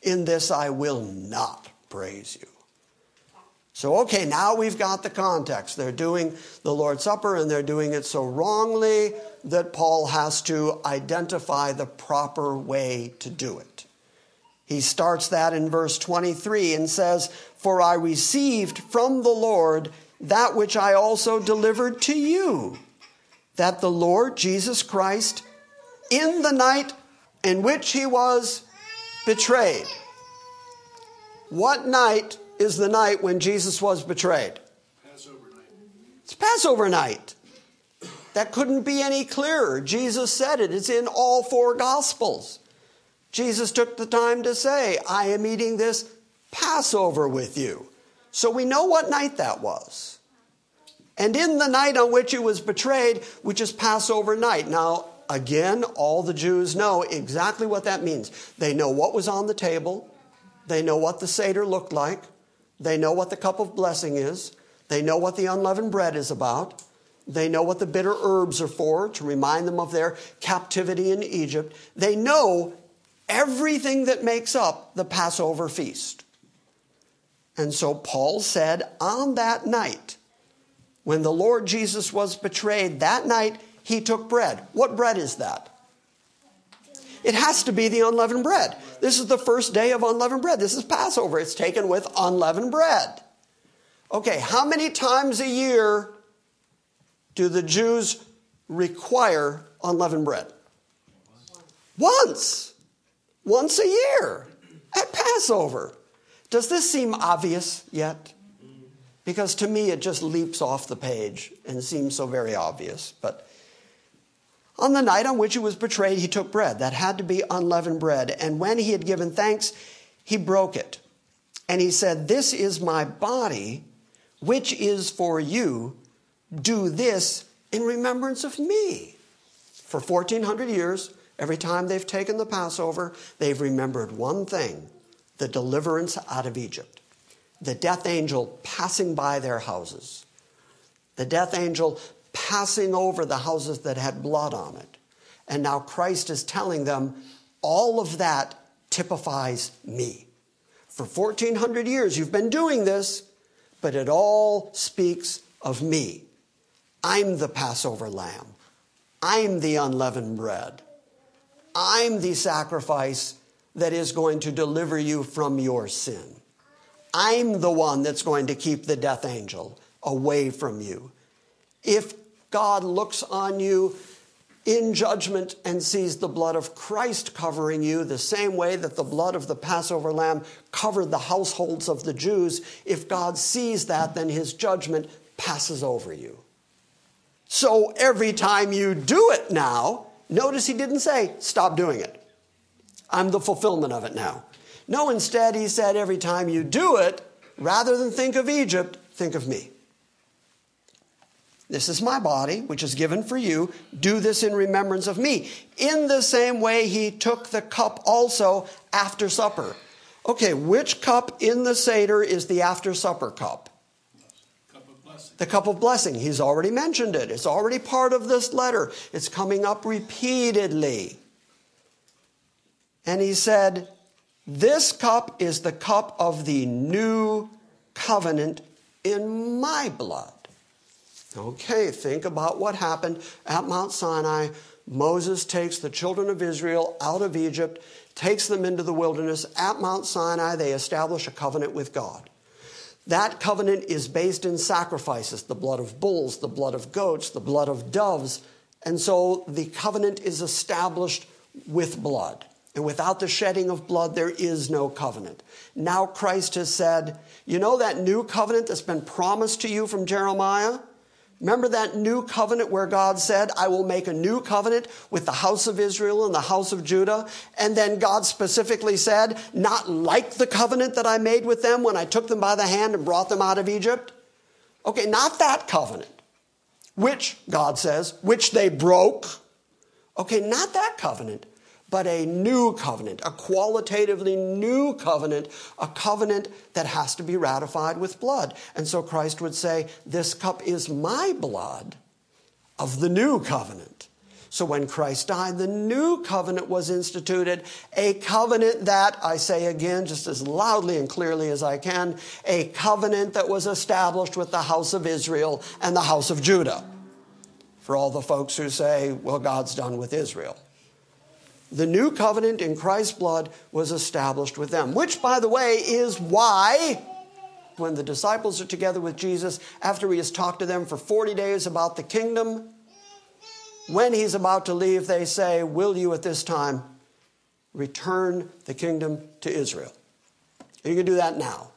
In this I will not praise you. So, okay, now we've got the context. They're doing the Lord's Supper and they're doing it so wrongly that Paul has to identify the proper way to do it. He starts that in verse 23 and says, For I received from the Lord that which I also delivered to you, that the Lord Jesus Christ, in the night in which he was betrayed. What night is the night when Jesus was betrayed? Passover night. It's Passover night. That couldn't be any clearer. Jesus said it. It's in all four Gospels. Jesus took the time to say, I am eating this Passover with you. So we know what night that was. And in the night on which he was betrayed, which is Passover night. Now, again, all the Jews know exactly what that means. They know what was on the table, they know what the Seder looked like, they know what the cup of blessing is, they know what the unleavened bread is about. They know what the bitter herbs are for to remind them of their captivity in Egypt. They know everything that makes up the Passover feast. And so Paul said, on that night, when the Lord Jesus was betrayed, that night he took bread. What bread is that? It has to be the unleavened bread. This is the first day of unleavened bread. This is Passover. It's taken with unleavened bread. Okay, how many times a year do the Jews require unleavened bread? Once once a year at Passover. Does this seem obvious yet? Because to me, it just leaps off the page and seems so very obvious. But on the night on which he was betrayed, he took bread. That had to be unleavened bread. And when he had given thanks, he broke it. And he said, This is my body, which is for you. Do this in remembrance of me. For 1400 years, Every time they've taken the Passover, they've remembered one thing the deliverance out of Egypt. The death angel passing by their houses. The death angel passing over the houses that had blood on it. And now Christ is telling them all of that typifies me. For 1400 years, you've been doing this, but it all speaks of me. I'm the Passover lamb. I'm the unleavened bread. I'm the sacrifice that is going to deliver you from your sin. I'm the one that's going to keep the death angel away from you. If God looks on you in judgment and sees the blood of Christ covering you, the same way that the blood of the Passover lamb covered the households of the Jews, if God sees that, then his judgment passes over you. So every time you do it now, Notice he didn't say, stop doing it. I'm the fulfillment of it now. No, instead, he said, every time you do it, rather than think of Egypt, think of me. This is my body, which is given for you. Do this in remembrance of me. In the same way, he took the cup also after supper. Okay, which cup in the Seder is the after supper cup? Cup of blessing. The cup of blessing. He's already mentioned it. It's already part of this letter. It's coming up repeatedly. And he said, This cup is the cup of the new covenant in my blood. Okay, think about what happened at Mount Sinai. Moses takes the children of Israel out of Egypt, takes them into the wilderness. At Mount Sinai, they establish a covenant with God. That covenant is based in sacrifices the blood of bulls, the blood of goats, the blood of doves. And so the covenant is established with blood. And without the shedding of blood, there is no covenant. Now Christ has said, You know that new covenant that's been promised to you from Jeremiah? Remember that new covenant where God said, I will make a new covenant with the house of Israel and the house of Judah? And then God specifically said, not like the covenant that I made with them when I took them by the hand and brought them out of Egypt? Okay, not that covenant, which, God says, which they broke. Okay, not that covenant but a new covenant, a qualitatively new covenant, a covenant that has to be ratified with blood. And so Christ would say, This cup is my blood of the new covenant. So when Christ died, the new covenant was instituted, a covenant that, I say again, just as loudly and clearly as I can, a covenant that was established with the house of Israel and the house of Judah. For all the folks who say, well, God's done with Israel. The new covenant in Christ's blood was established with them, which, by the way, is why when the disciples are together with Jesus after he has talked to them for 40 days about the kingdom, when he's about to leave, they say, Will you at this time return the kingdom to Israel? You can do that now.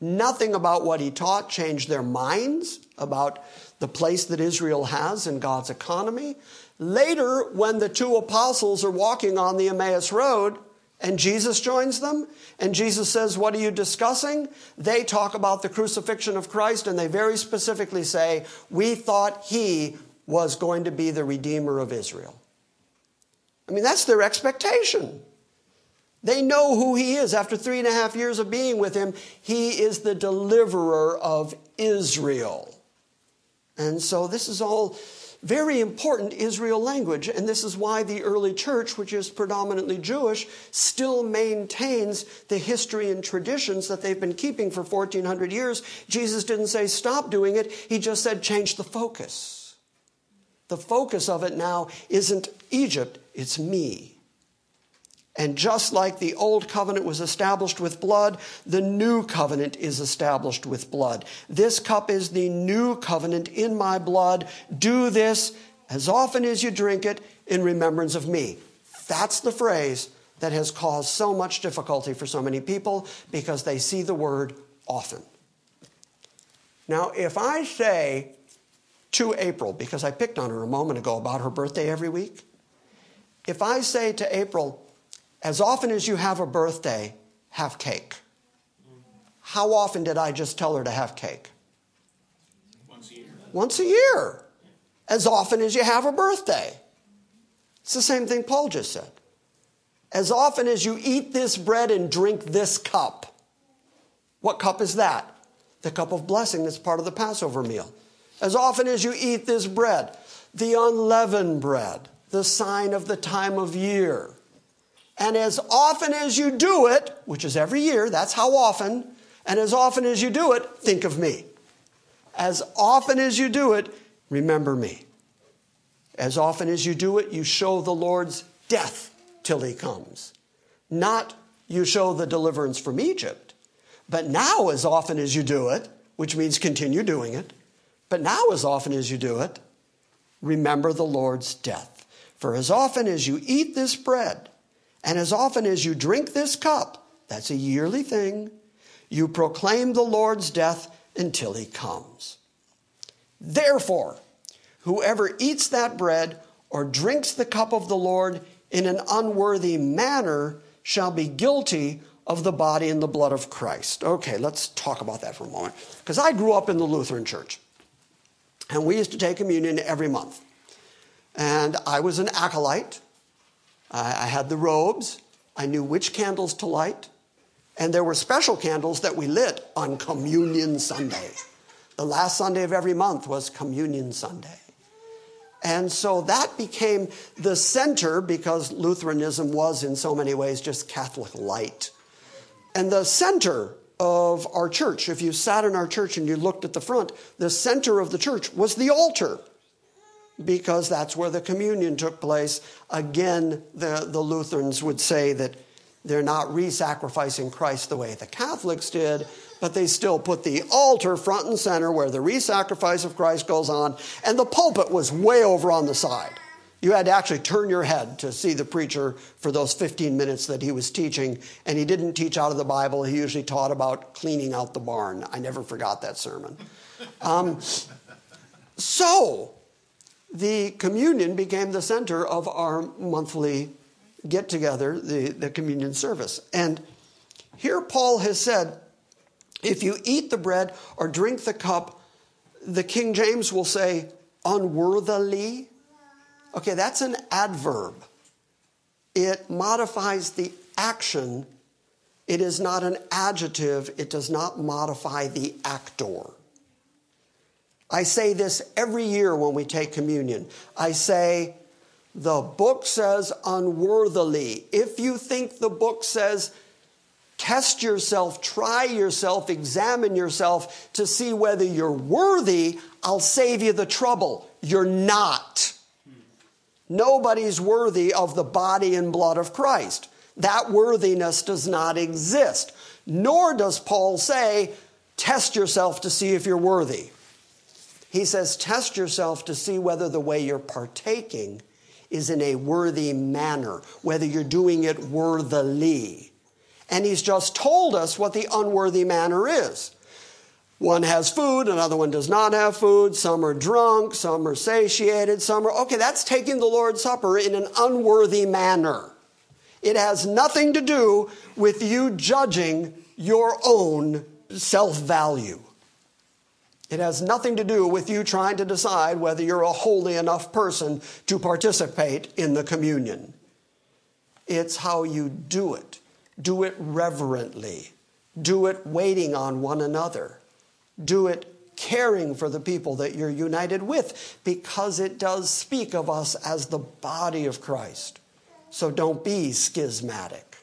Nothing about what he taught changed their minds about the place that Israel has in God's economy. Later, when the two apostles are walking on the Emmaus Road and Jesus joins them, and Jesus says, What are you discussing? They talk about the crucifixion of Christ, and they very specifically say, We thought he was going to be the Redeemer of Israel. I mean, that's their expectation. They know who he is. After three and a half years of being with him, he is the deliverer of Israel. And so this is all very important Israel language. And this is why the early church, which is predominantly Jewish, still maintains the history and traditions that they've been keeping for 1400 years. Jesus didn't say stop doing it, he just said change the focus. The focus of it now isn't Egypt, it's me. And just like the old covenant was established with blood, the new covenant is established with blood. This cup is the new covenant in my blood. Do this as often as you drink it in remembrance of me. That's the phrase that has caused so much difficulty for so many people because they see the word often. Now, if I say to April, because I picked on her a moment ago about her birthday every week, if I say to April, as often as you have a birthday, have cake. How often did I just tell her to have cake? Once a year. Once a year. As often as you have a birthday. It's the same thing Paul just said. As often as you eat this bread and drink this cup. What cup is that? The cup of blessing that's part of the Passover meal. As often as you eat this bread, the unleavened bread, the sign of the time of year. And as often as you do it, which is every year, that's how often, and as often as you do it, think of me. As often as you do it, remember me. As often as you do it, you show the Lord's death till he comes. Not you show the deliverance from Egypt. But now, as often as you do it, which means continue doing it, but now, as often as you do it, remember the Lord's death. For as often as you eat this bread and as often as you drink this cup, that's a yearly thing, you proclaim the Lord's death until he comes. Therefore, whoever eats that bread or drinks the cup of the Lord in an unworthy manner shall be guilty of the body and the blood of Christ. Okay, let's talk about that for a moment. Because I grew up in the Lutheran church, and we used to take communion every month. And I was an acolyte, I, I had the robes. I knew which candles to light. And there were special candles that we lit on Communion Sunday. The last Sunday of every month was Communion Sunday. And so that became the center because Lutheranism was, in so many ways, just Catholic light. And the center of our church, if you sat in our church and you looked at the front, the center of the church was the altar because that's where the communion took place. Again, the, the Lutherans would say that they're not re sacrificing Christ the way the Catholics did, but they still put the altar front and center where the re sacrifice of Christ goes on, and the pulpit was way over on the side. You had to actually turn your head to see the preacher for those 15 minutes that he was teaching, and he didn't teach out of the Bible. He usually taught about cleaning out the barn. I never forgot that sermon. Um, so, the communion became the center of our monthly get together, the, the communion service. And here Paul has said, if you eat the bread or drink the cup, the King James will say, unworthily. Okay, that's an adverb. It modifies the action. It is not an adjective. It does not modify the actor. I say this every year when we take communion. I say, the book says unworthily. If you think the book says test yourself, try yourself, examine yourself to see whether you're worthy, I'll save you the trouble. You're not. Nobody's worthy of the body and blood of Christ. That worthiness does not exist. Nor does Paul say, test yourself to see if you're worthy. He says, test yourself to see whether the way you're partaking is in a worthy manner, whether you're doing it worthily. And he's just told us what the unworthy manner is. One has food, another one does not have food. Some are drunk, some are satiated, some are. Okay, that's taking the Lord's Supper in an unworthy manner. It has nothing to do with you judging your own self value. It has nothing to do with you trying to decide whether you're a holy enough person to participate in the communion. It's how you do it. Do it reverently. Do it waiting on one another. Do it caring for the people that you're united with because it does speak of us as the body of Christ. So don't be schismatic.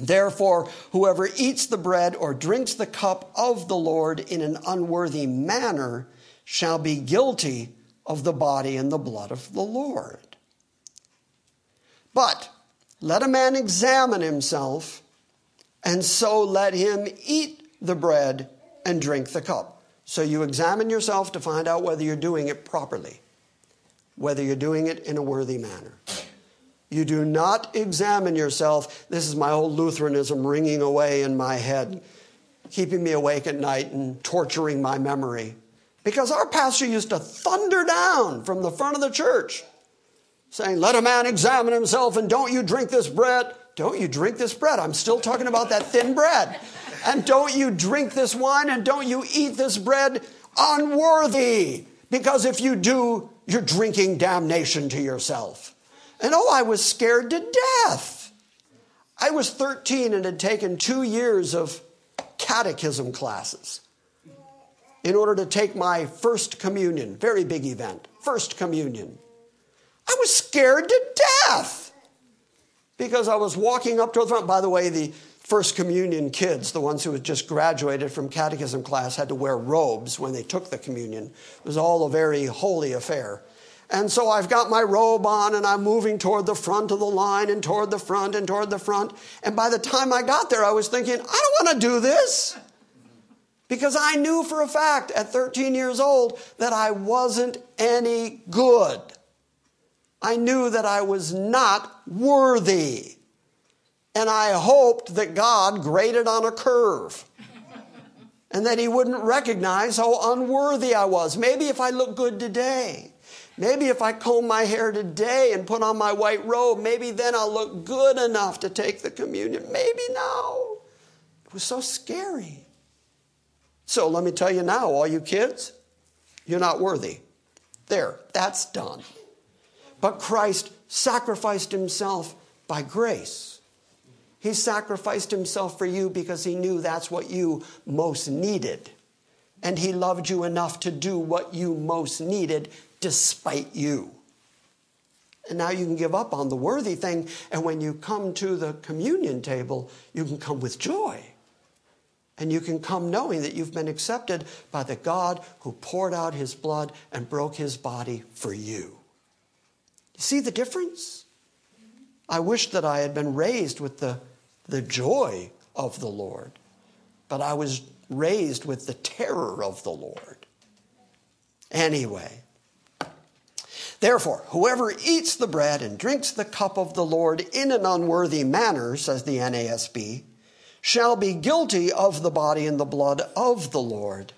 Therefore, whoever eats the bread or drinks the cup of the Lord in an unworthy manner shall be guilty of the body and the blood of the Lord. But let a man examine himself, and so let him eat the bread and drink the cup. So you examine yourself to find out whether you're doing it properly, whether you're doing it in a worthy manner. You do not examine yourself. This is my old Lutheranism ringing away in my head, keeping me awake at night and torturing my memory. Because our pastor used to thunder down from the front of the church, saying, Let a man examine himself and don't you drink this bread. Don't you drink this bread. I'm still talking about that thin bread. And don't you drink this wine and don't you eat this bread unworthy. Because if you do, you're drinking damnation to yourself. And oh, I was scared to death. I was 13 and had taken two years of catechism classes in order to take my first communion, very big event, first communion. I was scared to death because I was walking up to the front. By the way, the first communion kids, the ones who had just graduated from catechism class, had to wear robes when they took the communion. It was all a very holy affair. And so I've got my robe on and I'm moving toward the front of the line and toward the front and toward the front. And by the time I got there, I was thinking, I don't want to do this. Because I knew for a fact at 13 years old that I wasn't any good. I knew that I was not worthy. And I hoped that God graded on a curve and that He wouldn't recognize how unworthy I was. Maybe if I look good today. Maybe if I comb my hair today and put on my white robe, maybe then I'll look good enough to take the communion. Maybe no. It was so scary. So let me tell you now, all you kids, you're not worthy. There, that's done. But Christ sacrificed himself by grace. He sacrificed himself for you because he knew that's what you most needed. And he loved you enough to do what you most needed despite you. And now you can give up on the worthy thing. And when you come to the communion table, you can come with joy. And you can come knowing that you've been accepted by the God who poured out his blood and broke his body for you. You see the difference? I wish that I had been raised with the, the joy of the Lord, but I was raised with the terror of the Lord. Anyway, therefore, whoever eats the bread and drinks the cup of the Lord in an unworthy manner, says the NASB, shall be guilty of the body and the blood of the Lord.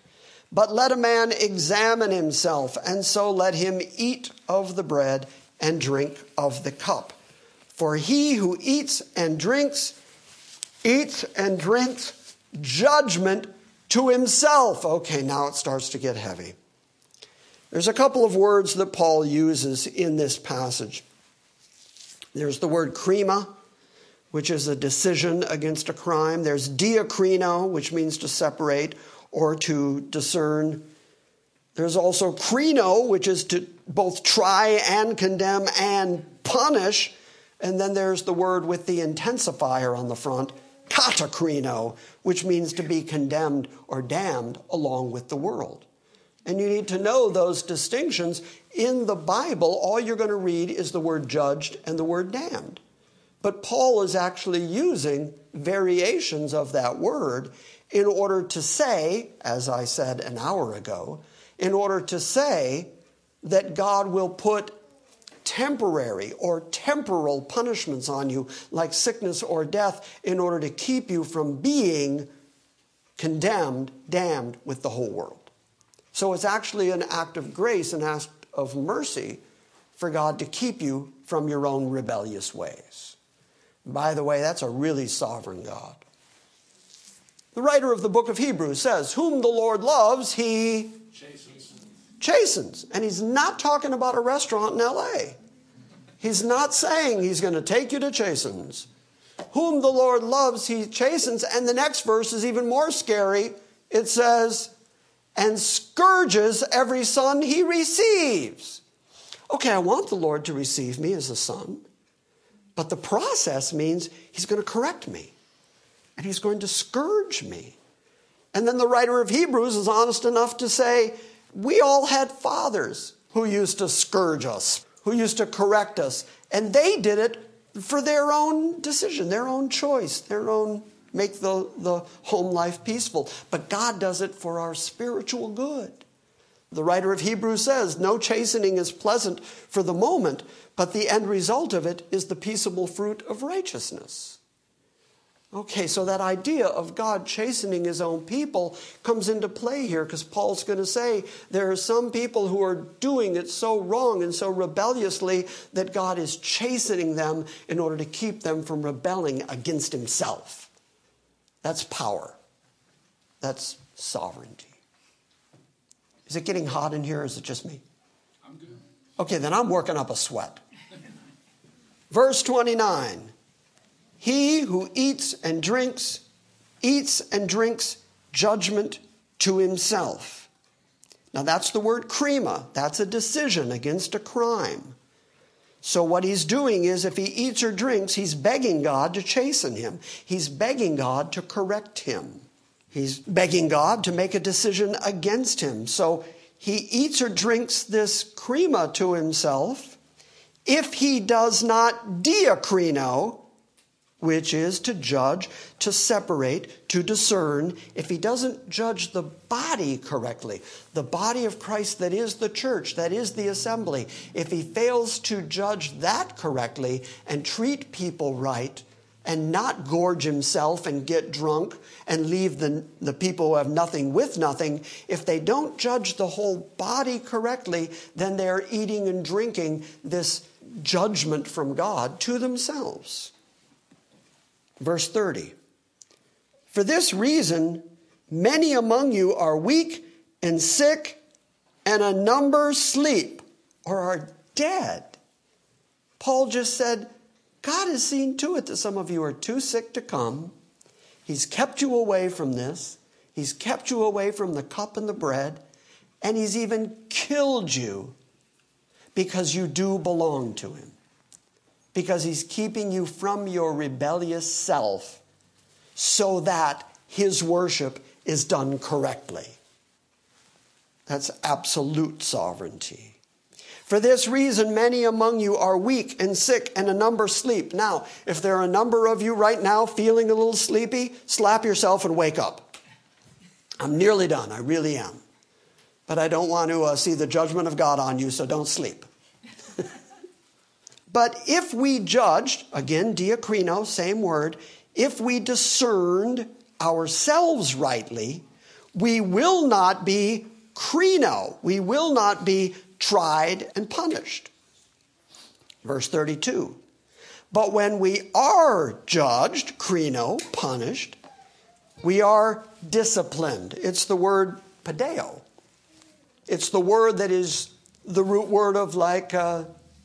But let a man examine himself, and so let him eat of the bread and drink of the cup. For he who eats and drinks, eats and drinks judgment to himself. Okay, now it starts to get heavy. There's a couple of words that Paul uses in this passage. There's the word krima, which is a decision against a crime. There's diakrino, which means to separate or to discern. There's also krino, which is to both try and condemn and punish. And then there's the word with the intensifier on the front, katakrino, which means to be condemned or damned along with the world. And you need to know those distinctions. In the Bible, all you're going to read is the word judged and the word damned. But Paul is actually using variations of that word in order to say, as I said an hour ago, in order to say that God will put temporary or temporal punishments on you, like sickness or death, in order to keep you from being condemned, damned with the whole world. So it's actually an act of grace, an act of mercy for God to keep you from your own rebellious ways. By the way, that's a really sovereign God. The writer of the book of Hebrews says, Whom the Lord loves, he chastens. chastens. And he's not talking about a restaurant in LA. He's not saying he's going to take you to Chasen's. Whom the Lord loves, he chastens. And the next verse is even more scary. It says, and scourges every son he receives. Okay, I want the Lord to receive me as a son, but the process means he's going to correct me and he's going to scourge me. And then the writer of Hebrews is honest enough to say, We all had fathers who used to scourge us, who used to correct us, and they did it for their own decision, their own choice, their own make the, the home life peaceful. But God does it for our spiritual good. The writer of Hebrews says, No chastening is pleasant for the moment, but the end result of it is the peaceable fruit of righteousness. Okay, so that idea of God chastening his own people comes into play here because Paul's going to say there are some people who are doing it so wrong and so rebelliously that God is chastening them in order to keep them from rebelling against himself. That's power. That's sovereignty. Is it getting hot in here or is it just me? I'm good. Okay, then I'm working up a sweat. Verse 29 He who eats and drinks, eats and drinks judgment to himself. Now that's the word krima. That's a decision against a crime. So, what he's doing is if he eats or drinks, he's begging God to chasten him. He's begging God to correct him. He's begging God to make a decision against him. So, he eats or drinks this krima to himself. If he does not diakrino, which is to judge, to separate, to discern. If he doesn't judge the body correctly, the body of Christ that is the church, that is the assembly, if he fails to judge that correctly and treat people right, and not gorge himself and get drunk and leave the, the people who have nothing with nothing, if they don't judge the whole body correctly, then they're eating and drinking this judgment from God to themselves. Verse 30 For this reason, many among you are weak and sick, and a number sleep or are dead. Paul just said, God has seen to it that some of you are too sick to come. He's kept you away from this. He's kept you away from the cup and the bread. And He's even killed you because you do belong to Him. Because He's keeping you from your rebellious self so that His worship is done correctly. That's absolute sovereignty. For this reason, many among you are weak and sick, and a number sleep. Now, if there are a number of you right now feeling a little sleepy, slap yourself and wake up. I'm nearly done. I really am. But I don't want to uh, see the judgment of God on you, so don't sleep. But if we judged, again, diakrino, same word, if we discerned ourselves rightly, we will not be krino. We will not be tried, and punished. Verse 32. But when we are judged, krino, punished, we are disciplined. It's the word padeo. It's the word that is the root word of like uh,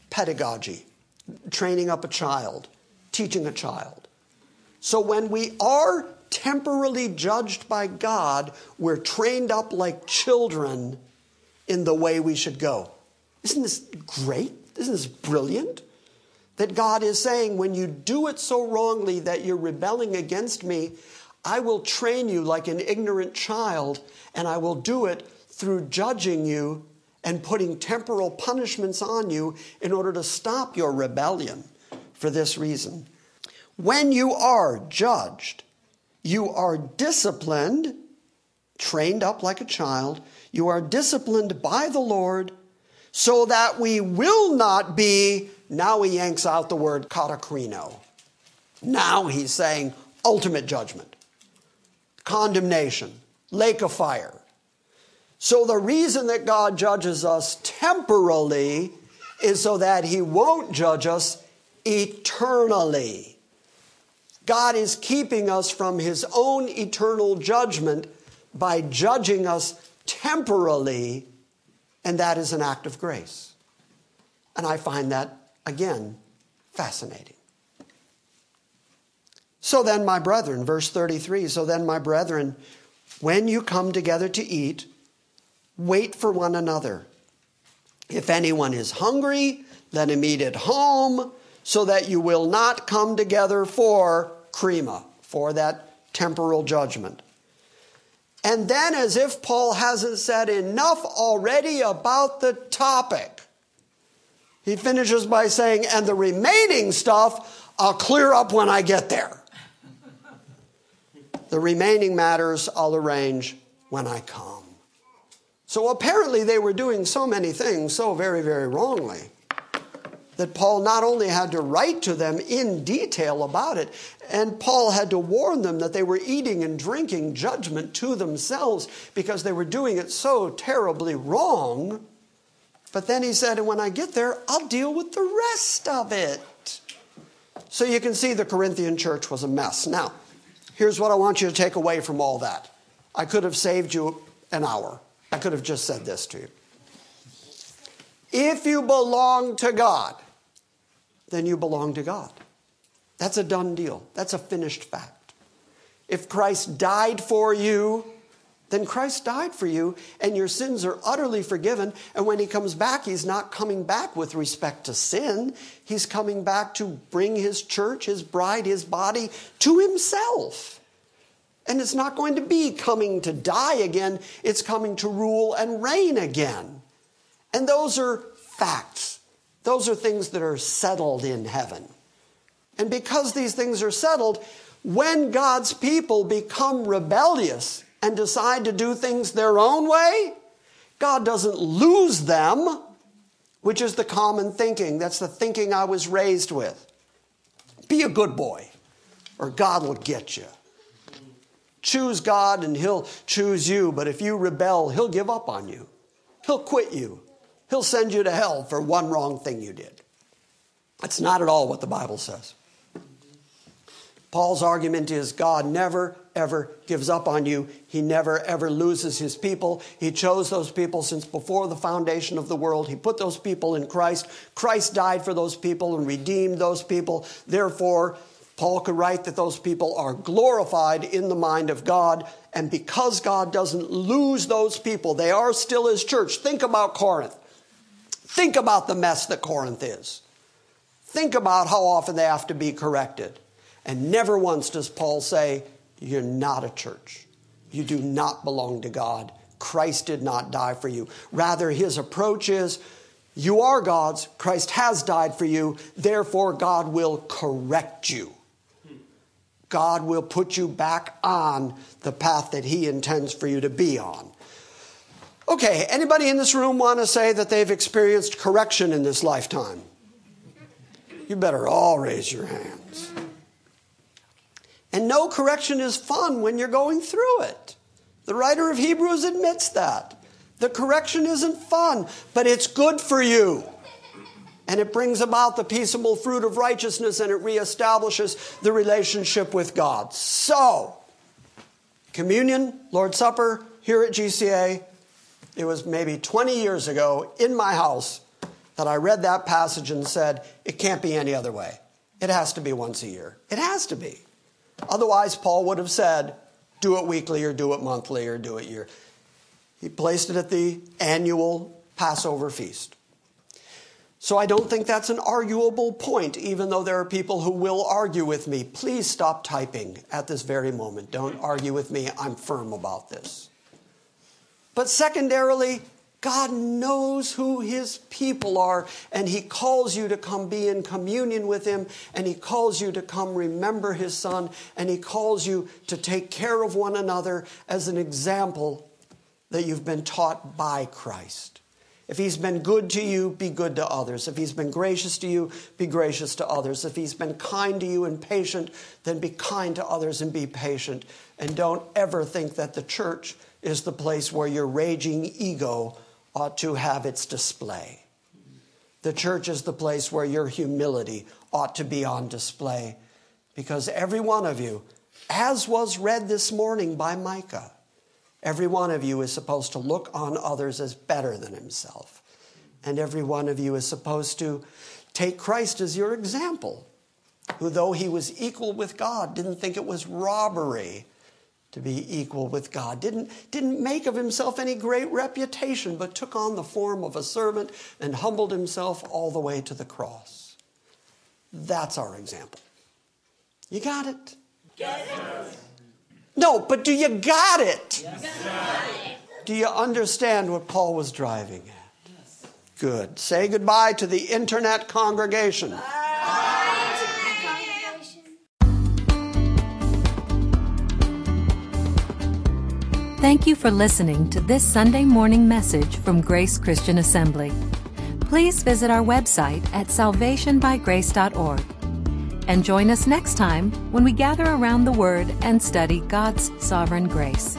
pedagogy, training up a child, teaching a child. So when we are temporarily judged by God, we're trained up like children in the way we should go. Isn't this great? Isn't this brilliant? That God is saying, when you do it so wrongly that you're rebelling against me, I will train you like an ignorant child, and I will do it through judging you and putting temporal punishments on you in order to stop your rebellion for this reason. When you are judged, you are disciplined, trained up like a child, you are disciplined by the Lord so that we will not be, now he yanks out the word katakrino. Now he's saying ultimate judgment, condemnation, lake of fire. So the reason that God judges us temporally is so that he won't judge us eternally. God is keeping us from his own eternal judgment by judging us temporally, and that is an act of grace. And I find that, again, fascinating. So then, my brethren, verse 33 so then, my brethren, when you come together to eat, wait for one another. If anyone is hungry, let him eat at home, so that you will not come together for krima, for that temporal judgment. And then, as if Paul hasn't said enough already about the topic, he finishes by saying, and the remaining stuff I'll clear up when I get there. The remaining matters I'll arrange when I come. So apparently, they were doing so many things so very, very wrongly that Paul not only had to write to them in detail about it, and Paul had to warn them that they were eating and drinking judgment to themselves because they were doing it so terribly wrong. But then he said, and when I get there, I'll deal with the rest of it. So you can see the Corinthian church was a mess. Now, here's what I want you to take away from all that. I could have saved you an hour. I could have just said this to you. If you belong to God, then you belong to God. That's a done deal. That's a finished fact. If Christ died for you, then Christ died for you, and your sins are utterly forgiven. And when he comes back, he's not coming back with respect to sin. He's coming back to bring his church, his bride, his body to himself. And it's not going to be coming to die again, it's coming to rule and reign again. And those are facts. Those are things that are settled in heaven. And because these things are settled, when God's people become rebellious and decide to do things their own way, God doesn't lose them, which is the common thinking. That's the thinking I was raised with. Be a good boy, or God will get you. Choose God and He'll choose you, but if you rebel, He'll give up on you. He'll quit you. He'll send you to hell for one wrong thing you did. That's not at all what the Bible says. Paul's argument is God never, ever gives up on you. He never ever loses his people. He chose those people since before the foundation of the world. He put those people in Christ. Christ died for those people and redeemed those people. Therefore, Paul could write that those people are glorified in the mind of God. And because God doesn't lose those people, they are still his church. Think about Corinth. Think about the mess that Corinth is. Think about how often they have to be corrected. And never once does Paul say, You're not a church. You do not belong to God. Christ did not die for you. Rather, his approach is, You are God's. Christ has died for you. Therefore, God will correct you. God will put you back on the path that he intends for you to be on. Okay, anybody in this room want to say that they've experienced correction in this lifetime? You better all raise your hands. And no correction is fun when you're going through it. The writer of Hebrews admits that. The correction isn't fun, but it's good for you. And it brings about the peaceable fruit of righteousness and it reestablishes the relationship with God. So, communion, Lord's Supper, here at GCA, it was maybe 20 years ago in my house that I read that passage and said, it can't be any other way. It has to be once a year. It has to be. Otherwise, Paul would have said, do it weekly or do it monthly or do it year. He placed it at the annual Passover feast. So I don't think that's an arguable point, even though there are people who will argue with me. Please stop typing at this very moment. Don't argue with me. I'm firm about this. But secondarily, God knows who his people are, and he calls you to come be in communion with him, and he calls you to come remember his son, and he calls you to take care of one another as an example that you've been taught by Christ. If he's been good to you, be good to others. If he's been gracious to you, be gracious to others. If he's been kind to you and patient, then be kind to others and be patient. And don't ever think that the church is the place where your raging ego ought to have its display. The church is the place where your humility ought to be on display. Because every one of you, as was read this morning by Micah, Every one of you is supposed to look on others as better than himself. And every one of you is supposed to take Christ as your example, who, though he was equal with God, didn't think it was robbery to be equal with God, didn't, didn't make of himself any great reputation, but took on the form of a servant and humbled himself all the way to the cross. That's our example. You got it? Yes. No, but do you got it? Yes. Do you understand what Paul was driving at? Yes. Good. Say goodbye to the internet congregation. Thank you for listening to this Sunday morning message from Grace Christian Assembly. Please visit our website at salvationbygrace.org and join us next time when we gather around the Word and study God's sovereign grace.